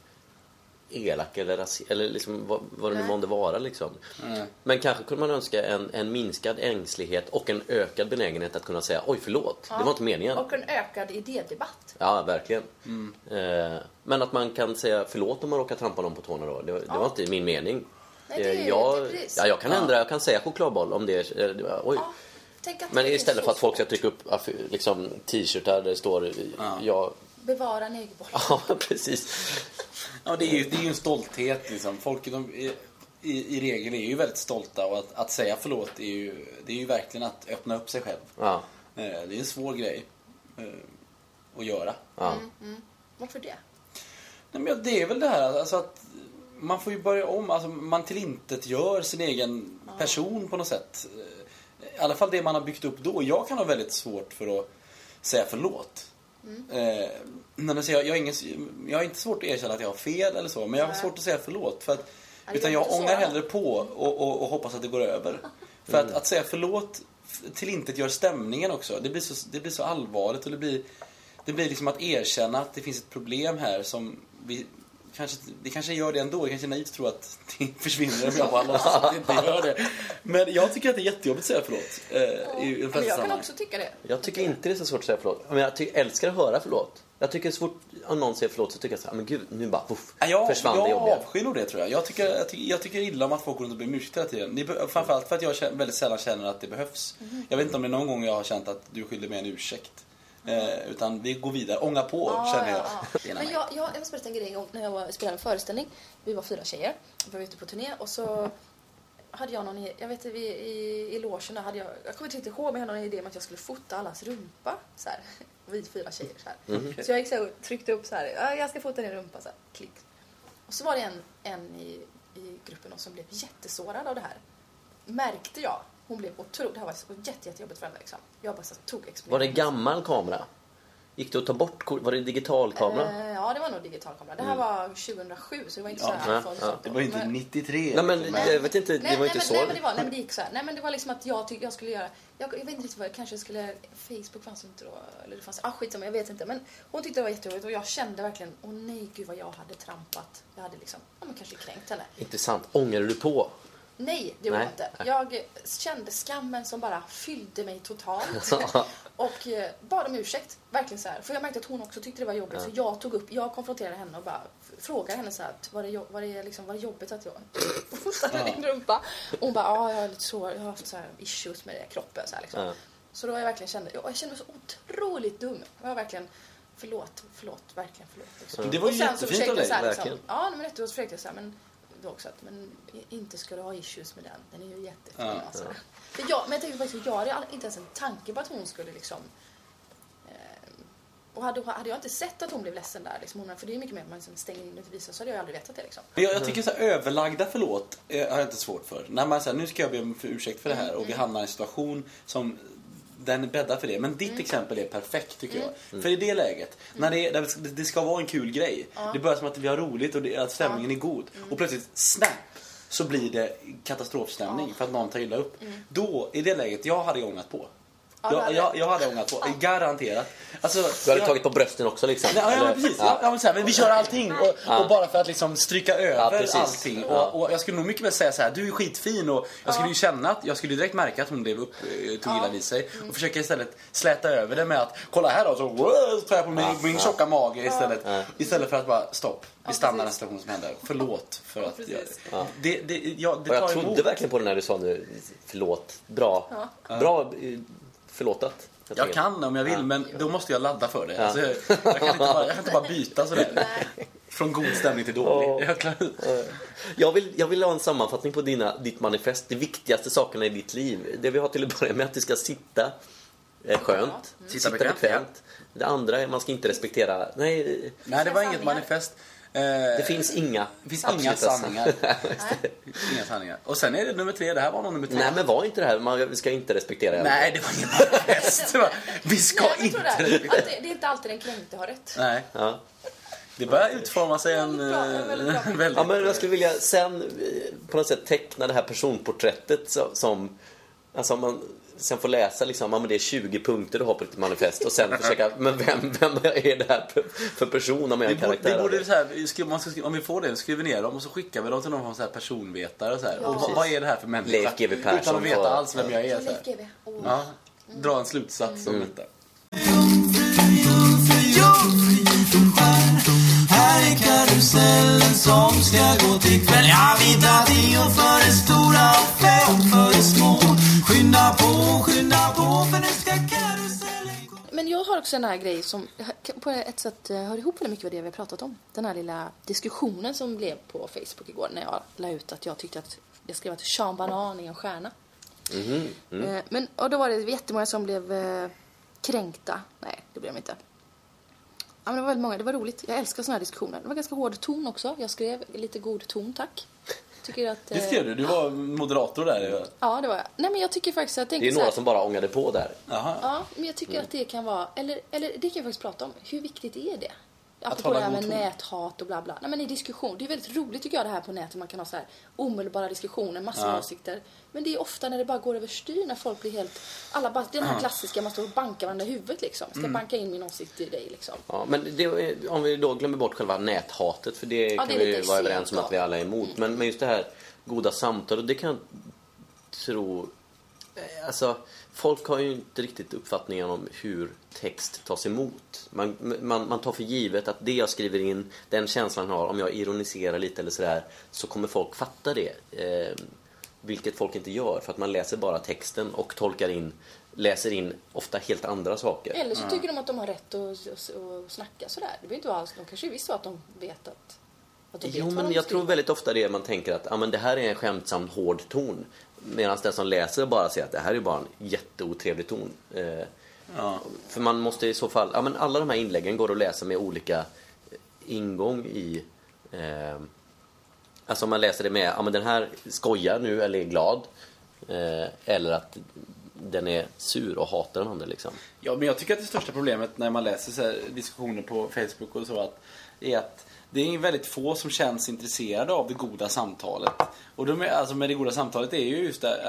elak eller rasist eller liksom vad, vad det nu månde vara liksom. Mm. Men kanske kunde man önska en, en minskad ängslighet och en ökad benägenhet att kunna säga oj förlåt, det var inte meningen. Och en ökad idédebatt. Ja, verkligen. Mm. Eh, men att man kan säga förlåt om man råkar trampa någon på tårna då. Det, det var inte min mening. Nej, det är- Eh, jag, det är ja, jag kan ändra, jag kan säga chokladboll om det är... eh, Oj. Ja, Men är istället för att folk ska trycka upp liksom, t-shirtar där det står Ja. ja. Bevara negerboll. ja, precis. Ja, det är ju, det är ju en stolthet liksom. Folk de, är- i, i regel är ju väldigt stolta och att, att säga förlåt är ju, det är ju verkligen att öppna upp sig själv. Ja, Eh, Det är en svår grej eh, att göra. ja. Varför det? Nej, men det är väl det här alltså att man får ju börja om. Alltså man tillintetgör sin egen person på något sätt. Eh, I alla fall det man har byggt upp då. Jag kan ha väldigt svårt för att säga förlåt. Eh, när jag, säger, jag, har ingen, jag har inte svårt att erkänna att jag har fel eller så, men jag har svårt att säga förlåt. För att, utan gör jag ångar hellre på och, och, och hoppas att det går över. För att, att säga förlåt tillintetgör stämningen också. Det blir så, det blir så allvarligt och det blir, det blir liksom att erkänna att det finns ett problem här som vi kanske, det kanske gör det ändå. Det kanske naivt att tro att det försvinner om jag bara låtsas att det inte gör det. Men jag tycker att det är jättejobbigt att säga förlåt. Eh, i flesta Men jag kan sammanhang. också tycka det. Jag tycker inte det är så svårt att säga förlåt. Men jag ty- älskar att höra förlåt. Jag tycker så fort om någon säger förlåt så tycker jag så här, men gud, nu bara puff, Ja, jag, försvann det jag jobbiga. avskyr nog det tror jag. Jag tycker, jag, tycker, jag tycker illa om att folk går runt och ber om ursäkt hela tiden. Det är, framförallt för att jag känner, väldigt sällan känner att det behövs. Mhm. Jag vet inte om det är någon gång jag har känt att du skyller mig en ursäkt. Eh, utan vi går vidare. Ånga på Ja, känner jag. ja, ja. Men jag, jag, jag berätta en grej en gång när jag var, spelade en föreställning. Vi var fyra tjejer. Vi var ute på turné och så hade jag någon, i- jag vet inte, vi, i, i logen hade jag, jag kommer inte riktigt ihåg men jag hade någon idé om att jag skulle fota allas rumpa. Så här. Vi fyra tjejer så här. Så jag gick så här och tryckte upp så här, "Ja, jag ska fota din rumpa så här, klick. Och så var det en, en i, i gruppen som blev jättesårad av det här. Märkte jag. Hon blev otroligt, det här var så jätte, jättejobbigt för henne liksom. Jag bara så tog Var det gammal kamera? Gick det att ta bort? Var det digitalkamera? Eh, ja, det var nog digitalkamera. Det här var 2007 så det var inte så Ja, här ja, ja. Det var inte Men- 93. Nej men liksom. jag vet inte, det Nej, var nej, inte men, så. Nej men det var, nej, men det gick så här. Nej men det var liksom att jag tyckte jag skulle göra, jag, jag vet inte riktigt vad, jag kanske skulle, Facebook fanns inte då, eller det fanns, ah skitsamma, jag vet inte. Men hon tyckte det var jätteroligt och jag kände verkligen, åh nej gud vad jag hade trampat. Jag hade liksom, ja men kanske kränkt henne. Intressant. Ångrade du på? Nej, det gjorde jag inte. Jag kände skammen som bara fyllde mig totalt. och eh, bad om ursäkt. Verkligen så här. För jag märkte att hon också tyckte det var jobbigt. Så jag tog upp, jag konfronterade henne och bara frågade henne så här. Var det, var det, liksom, var det jobbigt att jag fotade din rumpa? Och hon bara, ja jag är lite så, jag har haft så här issues med det, kroppen. Så, här, liksom. Så då jag verkligen kände, jag, kände mig så otroligt dum. Jag var verkligen, förlåt, förlåt, verkligen förlåt. Liksom. Det var ju jättefint av dig, här, verkligen. liksom, Ja, men efteråt försökte jag så här, men då också att, men inte ska du ha issues med den. Den är ju jättefin. Ja, alltså. För jag, men jag tänkte faktiskt, jag hade inte ens en tanke på att hon skulle liksom eh, och hade, hade jag inte sett att hon blev ledsen där, liksom, hon, för det är mycket mer att man liksom stänger in och visar, så hade jag aldrig vetat det. Liksom. Jag, jag tycker så här, överlagda förlåt eh, har jag inte svårt för. När man säger nu ska jag be om ursäkt för det här och vi hamnar i en situation som den bäddar för det. Men ditt exempel är perfekt tycker jag. För i det läget, när det, är, det- ska vara en kul grej. Det börjar som att vi har roligt och det, att stämningen är god. Och plötsligt, snap! Så blir det katastrofstämning för att någon tar illa upp. Då, i det läget, jag hade ångat på. Ja, jag, jag, jag hade ångat på, garanterat. Alltså, Du hade jag- tagit på brösten också liksom? Nej, ja, ja, men precis. Ja. Ja, men så här, men vi kör allting. Och, Ja. och bara för att liksom stryka över precis. allting. Ja. Och, och jag skulle nog mycket mer säga så här, du är skitfin. Och jag skulle ju känna att, jag skulle direkt märka att hon blev upp, tog illa vid sig. Och försöka istället släta över det med att, kolla här då, så, tar jag på min, min tjocka mage istället. Istället för att bara, stopp, vi stannar den precis. situation som händer. Förlåt för att jag, precis. det, det, jag, det Och jag tar trodde emot. verkligen på det när du sa nu, förlåt. Bra. Bra eh, förlåtat. Jag enkelt. kan om jag vill, men då måste jag ladda för det. Alltså, jag, jag, kan inte bara, jag kan inte bara byta sådär. Från god stämning till dålig. Jag klarar, Jag vill, jag vill ha en sammanfattning på dina, ditt manifest. De viktigaste sakerna i ditt liv. Det vi har till att börja med att du ska sitta eh, skönt. Sitta bekvämt, Det andra är man ska inte respektera... Nej, Nej, det var inget manifest. Eh, det finns inga det finns inga absoluta sanningar. inga sanningar. Och sen är det nummer tre. Det här var nog nummer tre. Nej, men var inte det här. Man ska inte respektera Nej, det var inget manifest. Det var, Vi ska Nej, jag inte... det. Att det, det är inte alltid den kränkte har rätt. Nej, Ja. det börjar utforma sig en... Väldigt bra, eh, väldigt bra. väldigt- Ja, men jag skulle vilja sen eh, på något sätt teckna det här personporträttet så- som... Alltså om man sen får läsa liksom, ja, men det är 20 punkter du har på ditt manifest och sen försöka, men vem, vem är det här för- person om jag är karaktär? vi borde så här, skri- man ska, skri- om vi får det, skriver ner dem och så skickar vi dem till någon så här personvetare. Och så här. och, vad, vad är det här för människa? Leif GW Persson Utan att veta alls vem jag är. Så här. Ja, dra en slutsats om detta. Här är karusellen som ska gå till kväll Ja, vi drar tio för det stora och fem för det små Skynda på, skynda på för nu ska karusellen gå Men jag har också en här grej som på ett sätt eh, hör ihop väldigt mycket med det vi har pratat om. Den här lilla diskussionen som blev på Facebook igår när jag la ut att jag tyckte att jag skrev att Sean Banan är en stjärna. Eh, Men, och då var det jättemånga som blev eh, kränkta. Nej, det blev de inte. Ja, men det var väldigt många. Det var roligt. Jag älskar såna här diskussioner. Det var ganska hård ton också. Jag skrev lite god ton, tack. Tycker att... Det eh, skrev du, du var moderator där. Ja, det var jag. Nej, men jag tycker faktiskt att jag Det är några här, som bara ångade på där. Jaha. Ja, men jag tycker att det kan vara, eller, eller det kan vi faktiskt prata om. Hur viktigt är det? Apropå det här med näthat och bla bla. Nej men i diskussion, det är väldigt roligt tycker jag det här på nätet. Man kan ha så här omedelbara diskussioner, massor Ja. åsikter. Men det är ofta när det bara går överstyr, när folk blir helt, alla bara, det är den här klassiska, man står och bankar varandra i huvudet liksom. Mm. Ska banka in min åsikt i dig liksom. Ja, men det, om vi då glömmer bort själva näthatet, för det kan det vi vara överens om att vi alla är emot. Men, men just det här goda samtalet, det kan jag tro... eh, Alltså, folk har ju inte riktigt uppfattningen om hur text tas emot. Man, man, man tar för givet att det jag skriver in, den känslan har, om jag ironiserar lite eller sådär, så kommer folk fatta det. Eh, vilket folk inte gör, för att man läser bara texten och tolkar in, läser in ofta helt andra saker. Eller så tycker de att de har rätt att, att, att snacka sådär. Det behöver inte vara alls, de kanske visst så att de vet att, att de vet Jo, men jag skriver. tror väldigt ofta det man tänker att ah, men det här är en skämtsam, hård ton. Medan den som läser bara säger att det här är bara en jätteotrevlig ton. Eh, Ja. För man måste i så fall, ja men alla de här inläggen går att läsa med olika eh, ingång i eh, Alltså om man läser det med, ja men den här skojar nu eller är glad eh, Eller att den är sur och hatar den andra liksom. Ja, men jag tycker att det största problemet när man läser diskussioner på Facebook och så att, är att det är väldigt få som känns intresserade av det goda samtalet. Och de alltså med det goda samtalet är ju just det,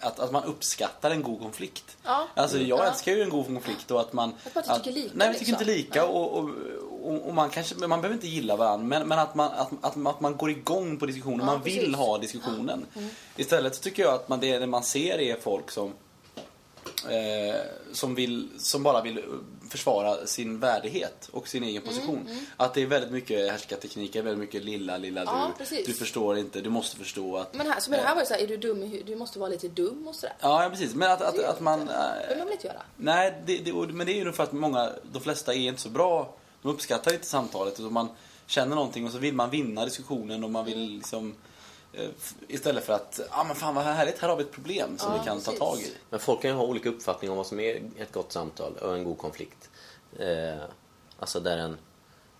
äh, att, att man uppskattar en god konflikt. Ja. Alltså jag Ja. älskar ju en god konflikt och att man... Att man inte tycker lika, Nej, vi tycker liksom. inte lika och, och, och, och man kanske, man behöver inte gilla varandra men, men att, man, att, att, att man går igång på diskussionen, Ja, man vill precis. ha diskussionen. Istället så tycker jag att man, det, det man ser är folk som eh, som, vill, som bara vill eh, försvara sin värdighet och sin egen Mm, position. Att det är väldigt mycket härskartekniker, väldigt mycket lilla, lilla Ja, du. precis. Du förstår inte, du måste förstå att... Men här, så med det här var ju såhär, är du dum Du måste vara lite dum och sådär. Ja, precis. Men att, att, Det att man... Det eh, behöver man väl inte göra? Nej, det, det, men det är ju för att många, de flesta är inte så bra. De uppskattar inte samtalet. Och man känner någonting och så vill man vinna diskussionen och man vill liksom... eh, Istället för att, ja ah, men fan vad härligt, här har vi ett problem som Ja, vi kan ta precis. tag i. Men folk kan ju ha olika uppfattning om vad som är ett gott samtal och en god konflikt. Eh, alltså där en,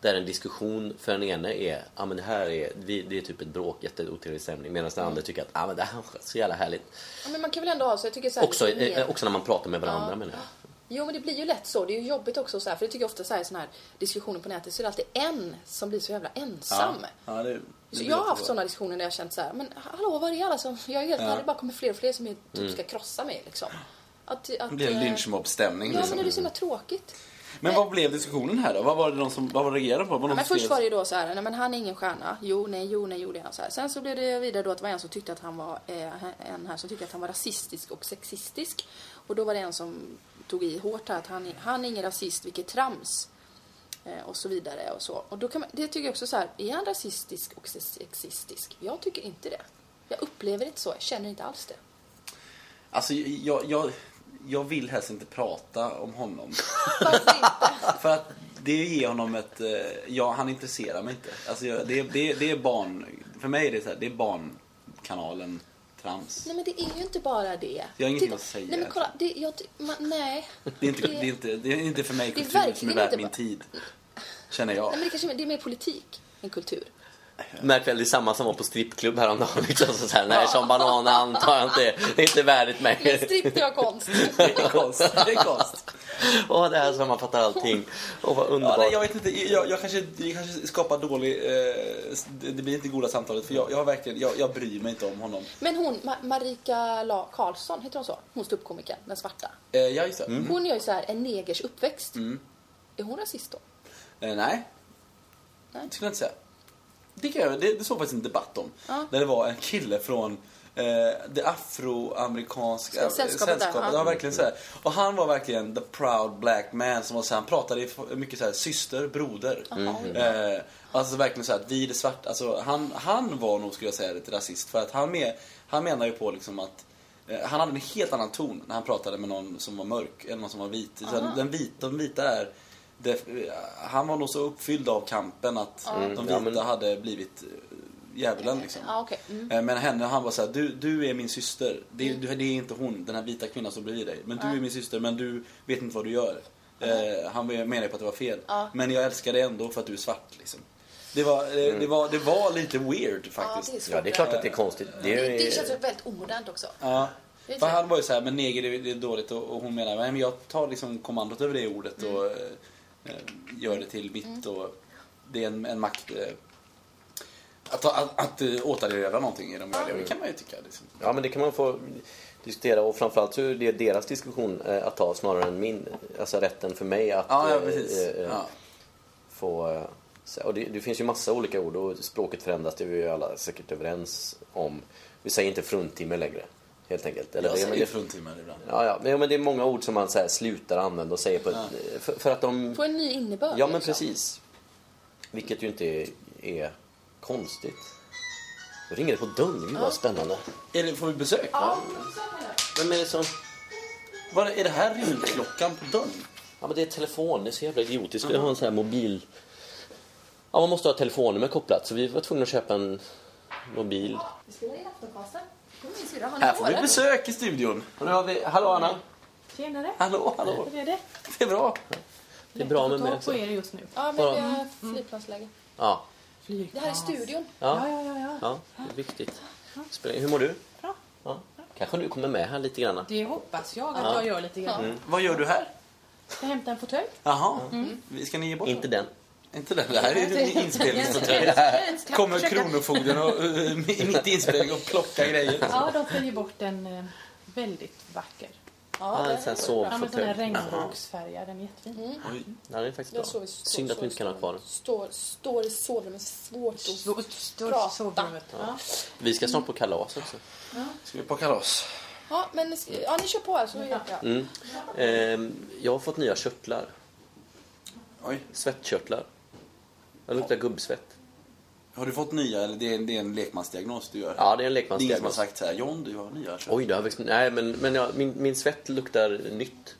där en diskussion för den ene är, ja ah, men det här är, vi, det är typ ett bråk, jätteotrevlig stämning. Medan den andra tycker att, ja ah, men det här var så jävla härligt. Ja, men man kan väl ändå ha så, jag tycker så här, Också, eh, också när man pratar med varandra Ja. menar jag. Jo men det blir ju lätt så. Det är ju jobbigt också så här, för jag tycker ofta så här, såna här diskussioner på nätet så är det alltid en som blir så jävla ensam. Ja, det, det Så jag har haft sådana diskussioner där jag känt så här, men hallå var är alla som, jag är helt Ja. ja. det bara kommer fler och fler som typ ska krossa mig liksom. Att, att, Det blir en eh, lynchmobb-stämning. Ja liksom. men det är så himla tråkigt. Men vad blev diskussionen här då? Vad var det de som vad var det reagerade på? Ja, de men först var det ju då så här, nej men han är ingen stjärna. Jo, nej, jo, nej, jo, det är han så här. Sen så blev det vidare då att det var en som tyckte att han var, eh, en här som tyckte att han var rasistisk och sexistisk. Och då var det en som tog i hårt här att han, han är ingen rasist, vilket trams. Eh, och så vidare och så. Och då kan man, det tycker jag också så här, är han rasistisk och sexistisk? Jag tycker inte det. Jag upplever inte så, jag känner inte alls det. Alltså, jag, jag, jag vill helst inte prata om honom. Inte? För att det ger honom ett... eh, Ja, han intresserar mig inte. Alltså, jag- det, det, det är barn... För mig är det så här, det är barnkanalen trams. Nej men det är ju inte bara det. Jag har ingenting Titta- att säga. Nej men kolla, det, jag, man, nej. Det är inte, det är inte, det är inte för mig kultur som är inte min tid. Känner jag. Nej, men det, kanske, det är mer politik än kultur. Märk väl, det är samma som var på strippklubb häromdagen. Liksom, så här, nej, som banan antar jag inte. Det är inte värdigt Men mig. stripp det var konst. Det är konst. Det är konst. Åh, det här sammanfattar allting. Åh, vad Ja, underbart. nej, jag vet inte, jag, jag, kanske, jag kanske skapar dålig... Eh, det blir inte goda samtalet för jag, jag har verkligen, jag, jag bryr mig inte om honom. Men hon, Ma- Marika La Karlsson, heter hon så? Hon ståuppkomikern, den svarta. Eh, ja, just det. Mm. Hon gör ju så här en negers uppväxt. Är hon rasist då? Eh, nej. Nej. Det skulle jag inte säga. Det, kan jag, det, det såg faktiskt en debatt om. Ja. Där det var en kille från eh, det afroamerikanska Ska- sällskapet där, ja. Verkligen så här. Och han var verkligen the proud black man som var så här, han pratade mycket så här syster, broder. Eh, alltså verkligen så här att vi det svarta. Alltså han, han var nog skulle jag säga lite rasist för att han, med, han menar ju på liksom att eh, han hade en helt annan ton när han pratade med någon som var mörk än någon som var vit. Så den vita, de vita är det, han var nog så uppfylld av kampen att de vita Ja, men- hade blivit eh, djävulen liksom. Ja, okej. Mm. Eh, Men henne, han var såhär, du, du är min syster. Det, du, det är inte hon, den här vita kvinnan som bredvid dig. Men du är min syster, men du vet inte vad du gör. Eh, han menar på att det var fel. Ja. Men jag älskar dig ändå för att du är svart liksom. Det var, eh, det var, det var lite weird Ja, faktiskt. det är svårt. Ja, det är klart att det är konstigt. Det det, är, det känns väldigt omodernt också. Ja. Det För det. han var ju såhär, men neger det det är dåligt och, och hon menar, men jag tar liksom kommandot över det ordet och eh, eh, gör det till mitt och det är en, en makt eh, att, att, att eh, återerövra någonting i de gör det. Kan man ju tycka. Liksom. Ja, men det kan man få diskutera och framförallt så är det deras diskussion eh, att ta snarare än min. Alltså rätten för mig att Ja, ja eh, eh, eh, Ja. få... eh, Och det, det finns ju massa olika ord och språket förändras, det är vi ju alla säkert överens om. Vi säger inte fruntimmer längre, helt enkelt. Eller Jag säger det, fruntimmer ibland. ja, ja, men men det är många ord som man så här, slutar använda och säger på ett, för, för att de... Få en ny innebörd. Ja, men liksom. precis. Vilket ju inte är, är konstigt. Då ringer det på dörren, gud vad spännande. Är det, får vi besök? Ja, Vem är det som... Var, är det här ringklockan på dörren? Ja men det är telefon, det är så jävla idiotiskt. Vi har en sån här mobil... Ja man måste ha telefonnummer kopplat så vi var tvungna att köpa en mobil. Vi spelar in Aftoncasten. Min. Har Här får vi besök i studion. Och nu har vi... Hallå Anna! Tjenare! Hallå, hallå. Hur är det? Det är bra. Det är bra med mig också. på er just nu. Ja, men vi har flygplansläge. Ja, Det här är studion. ja, Ja, ja, ja. ja. ja, det är viktigt. Hur mår du? Bra. Ja. Kanske du kommer med här lite grann. Det hoppas jag att jag gör lite grann. Vad gör du här? Jag hämtar en fåtölj. Jaha. Ska ni ge bort Inte den. Inte den. Det här är. Kommer kronofogden och, uh, mitt i inspelningen och plockar grejer. Ja, de följer bort en eh, väldigt vacker. Ja, en Ja, sovfåtölj. regnbågsfärgad. Den är jättefin. Oj. Ja, den är faktiskt bra. i stå- Synd att vi inte kan ha kvar den. Står, står i sovrummet, svårt att Står prata. sovrummet. Ja. Vi ska snart på kalas också. Ska vi på kalas? Ja, men ja, ni kör på här så hjälper jag. Mm. Ehm, jag har fått nya körtlar. Oj. Svettkörtlar. Jag luktar gubbsvett. Har du fått nya eller det är, det är en lekmansdiagnos du gör? Ja, det är en Det är ingen som har lekmansdiagnos. sagt så här, John du har nya kött. Oj, det har växt... Nej, men, men ja, min, min svett luktar nytt.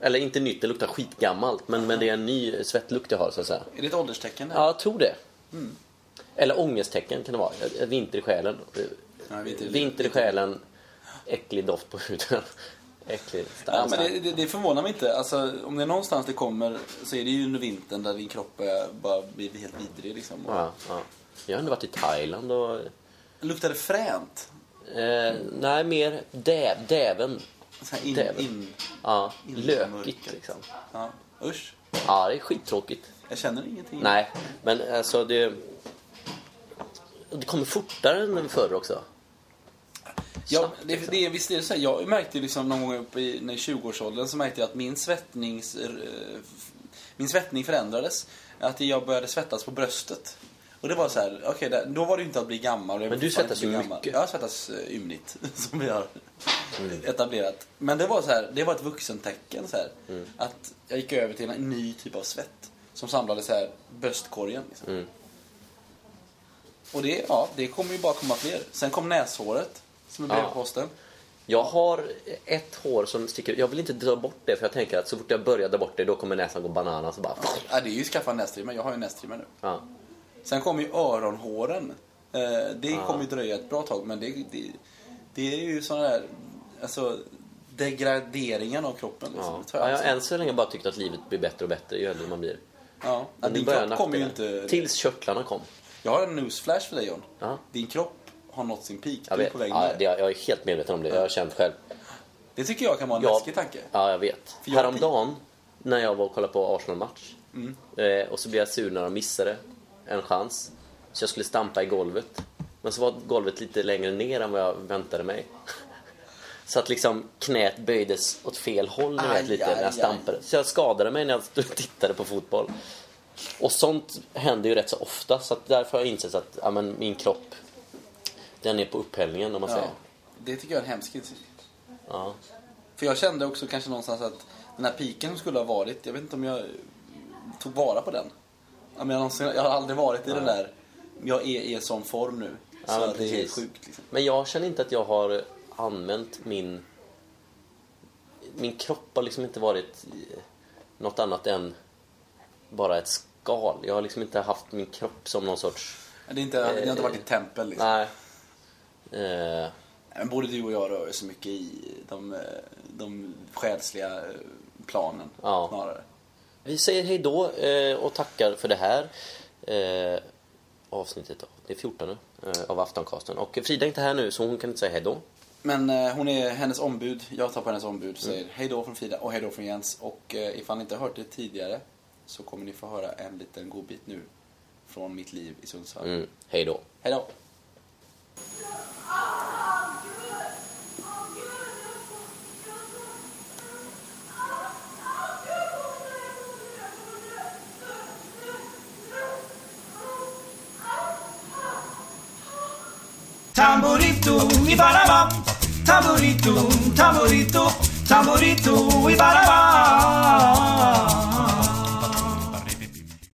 Eller inte nytt, det luktar skitgammalt. Men, men det är en ny svettlukt jag har, så att säga. Är det ett ålderstecken? Ja, jag tror det. Eller ångesttecken kan det vara. Vinter i själen. Ja, vinter- Vinter i själen, äcklig doft på huden. Äcklig, Ja, men det, det, förvånar mig inte. Alltså, om det är någonstans det kommer så är det ju under vintern där din kropp börjar bara bli helt vidrig. Liksom. Ja, ja. Jag har ändå varit i Thailand och... Luktar det fränt? Eh, nej, mer dä, däven. Så in, Däven. in, Ja, In lökigt liksom. ja. Usch. Ja, det är skittråkigt. Jag känner ingenting. Nej, men alltså det... Det kommer fortare än förr också. Ja, det, liksom. det, är- visst är det så här. Jag märkte liksom någon gång uppe i när 20-årsåldern så märkte jag att min svettnings... eh, Min svettning förändrades. Att jag började svettas på bröstet. Och det var så här, där- då var det inte att bli gammal. Men du svettas ju mycket. Jag svettas uh, ymnigt, som vi har Mm. etablerat. Men det var så här, det var ett vuxentecken så här. Mm. Att jag gick över till en ny typ av svett. Som samlade så här bröstkorgen. Liksom. Mm. Och det, ja, det kommer ju bara komma fler. Sen kom näshåret, som är Ja. brevposten. Jag har ett hår som sticker. Jag vill inte dra bort det för jag tänker att så fort jag börjar dra bort det då kommer näsan gå bananas och bara... Ja, det är ju skaffa en nästrimmer. Jag har ju en nu. Ja. Sen kommer ju öronhåren. Eh, det Ja. kommer ju dröja ett bra tag, men det, det, det är ju sådana där... Alltså, degraderingen av kroppen. Liksom. Ja. Ja, jag jag har än så länge bara tyckt att livet blir bättre och bättre ju äldre man blir. ja. Men Din kropp kommer ju inte... Tills körtlarna kom. Jag har en newsflash för dig John. Ja. Din kropp har nått sin peak. Jag du är på väg Ja, det, jag är helt medveten om det. Jag har känt själv. Det tycker jag kan vara en Jag- läskig tanke. Ja, jag vet. För jag- Häromdagen när jag var och kollade på Arsenal-match Mm. eh, och så blev jag sur när de missade en chans. Så jag skulle stampa i golvet. Men så var golvet lite längre ner än vad jag väntade mig. Så att liksom knät böjdes åt fel håll ni Aj, vet, lite aj, när jag aj. stampade. Så jag skadade mig när jag tittade på fotboll. Och sånt händer ju rätt så ofta så att därför har jag insett att ja, men min kropp den är på upphällningen om man Ja. säger. Det tycker jag är en hemsk insikt. Ja. För jag kände också kanske någonstans att den här piken som skulle ha varit, jag vet inte om jag tog vara på den. Jag, menar, någonsin, jag har aldrig varit i den där, jag är i en sån form nu. Så Ja, men det är helt sjukt. Liksom. Men jag känner inte att jag har använt min... Min kropp har liksom inte varit något annat än bara ett skal. Jag har liksom inte haft min kropp som någon sorts... Det, är inte, det har inte varit ett tempel. Liksom. Nej. Eh, Men både du och jag rör så mycket i de, eh, de själsliga eh, planen Ja. snarare. vi säger hej då eh, och tackar för det här avsnittet. Det är 14 nu, eh, av Aftoncasten. Och Frida är inte här nu så hon kan inte säga hej då. Men hon är hennes ombud, jag tar på hennes ombud och Mm. säger hej då från Frida och hej då från Jens. Och ifall ni inte har hört det tidigare så kommer ni få höra en liten godbit nu från mitt liv i Sundsvall. Mm, hej då. Hej då! tamburito, ibarabá. Tamburito, tamburito, tamburito, ibarabá.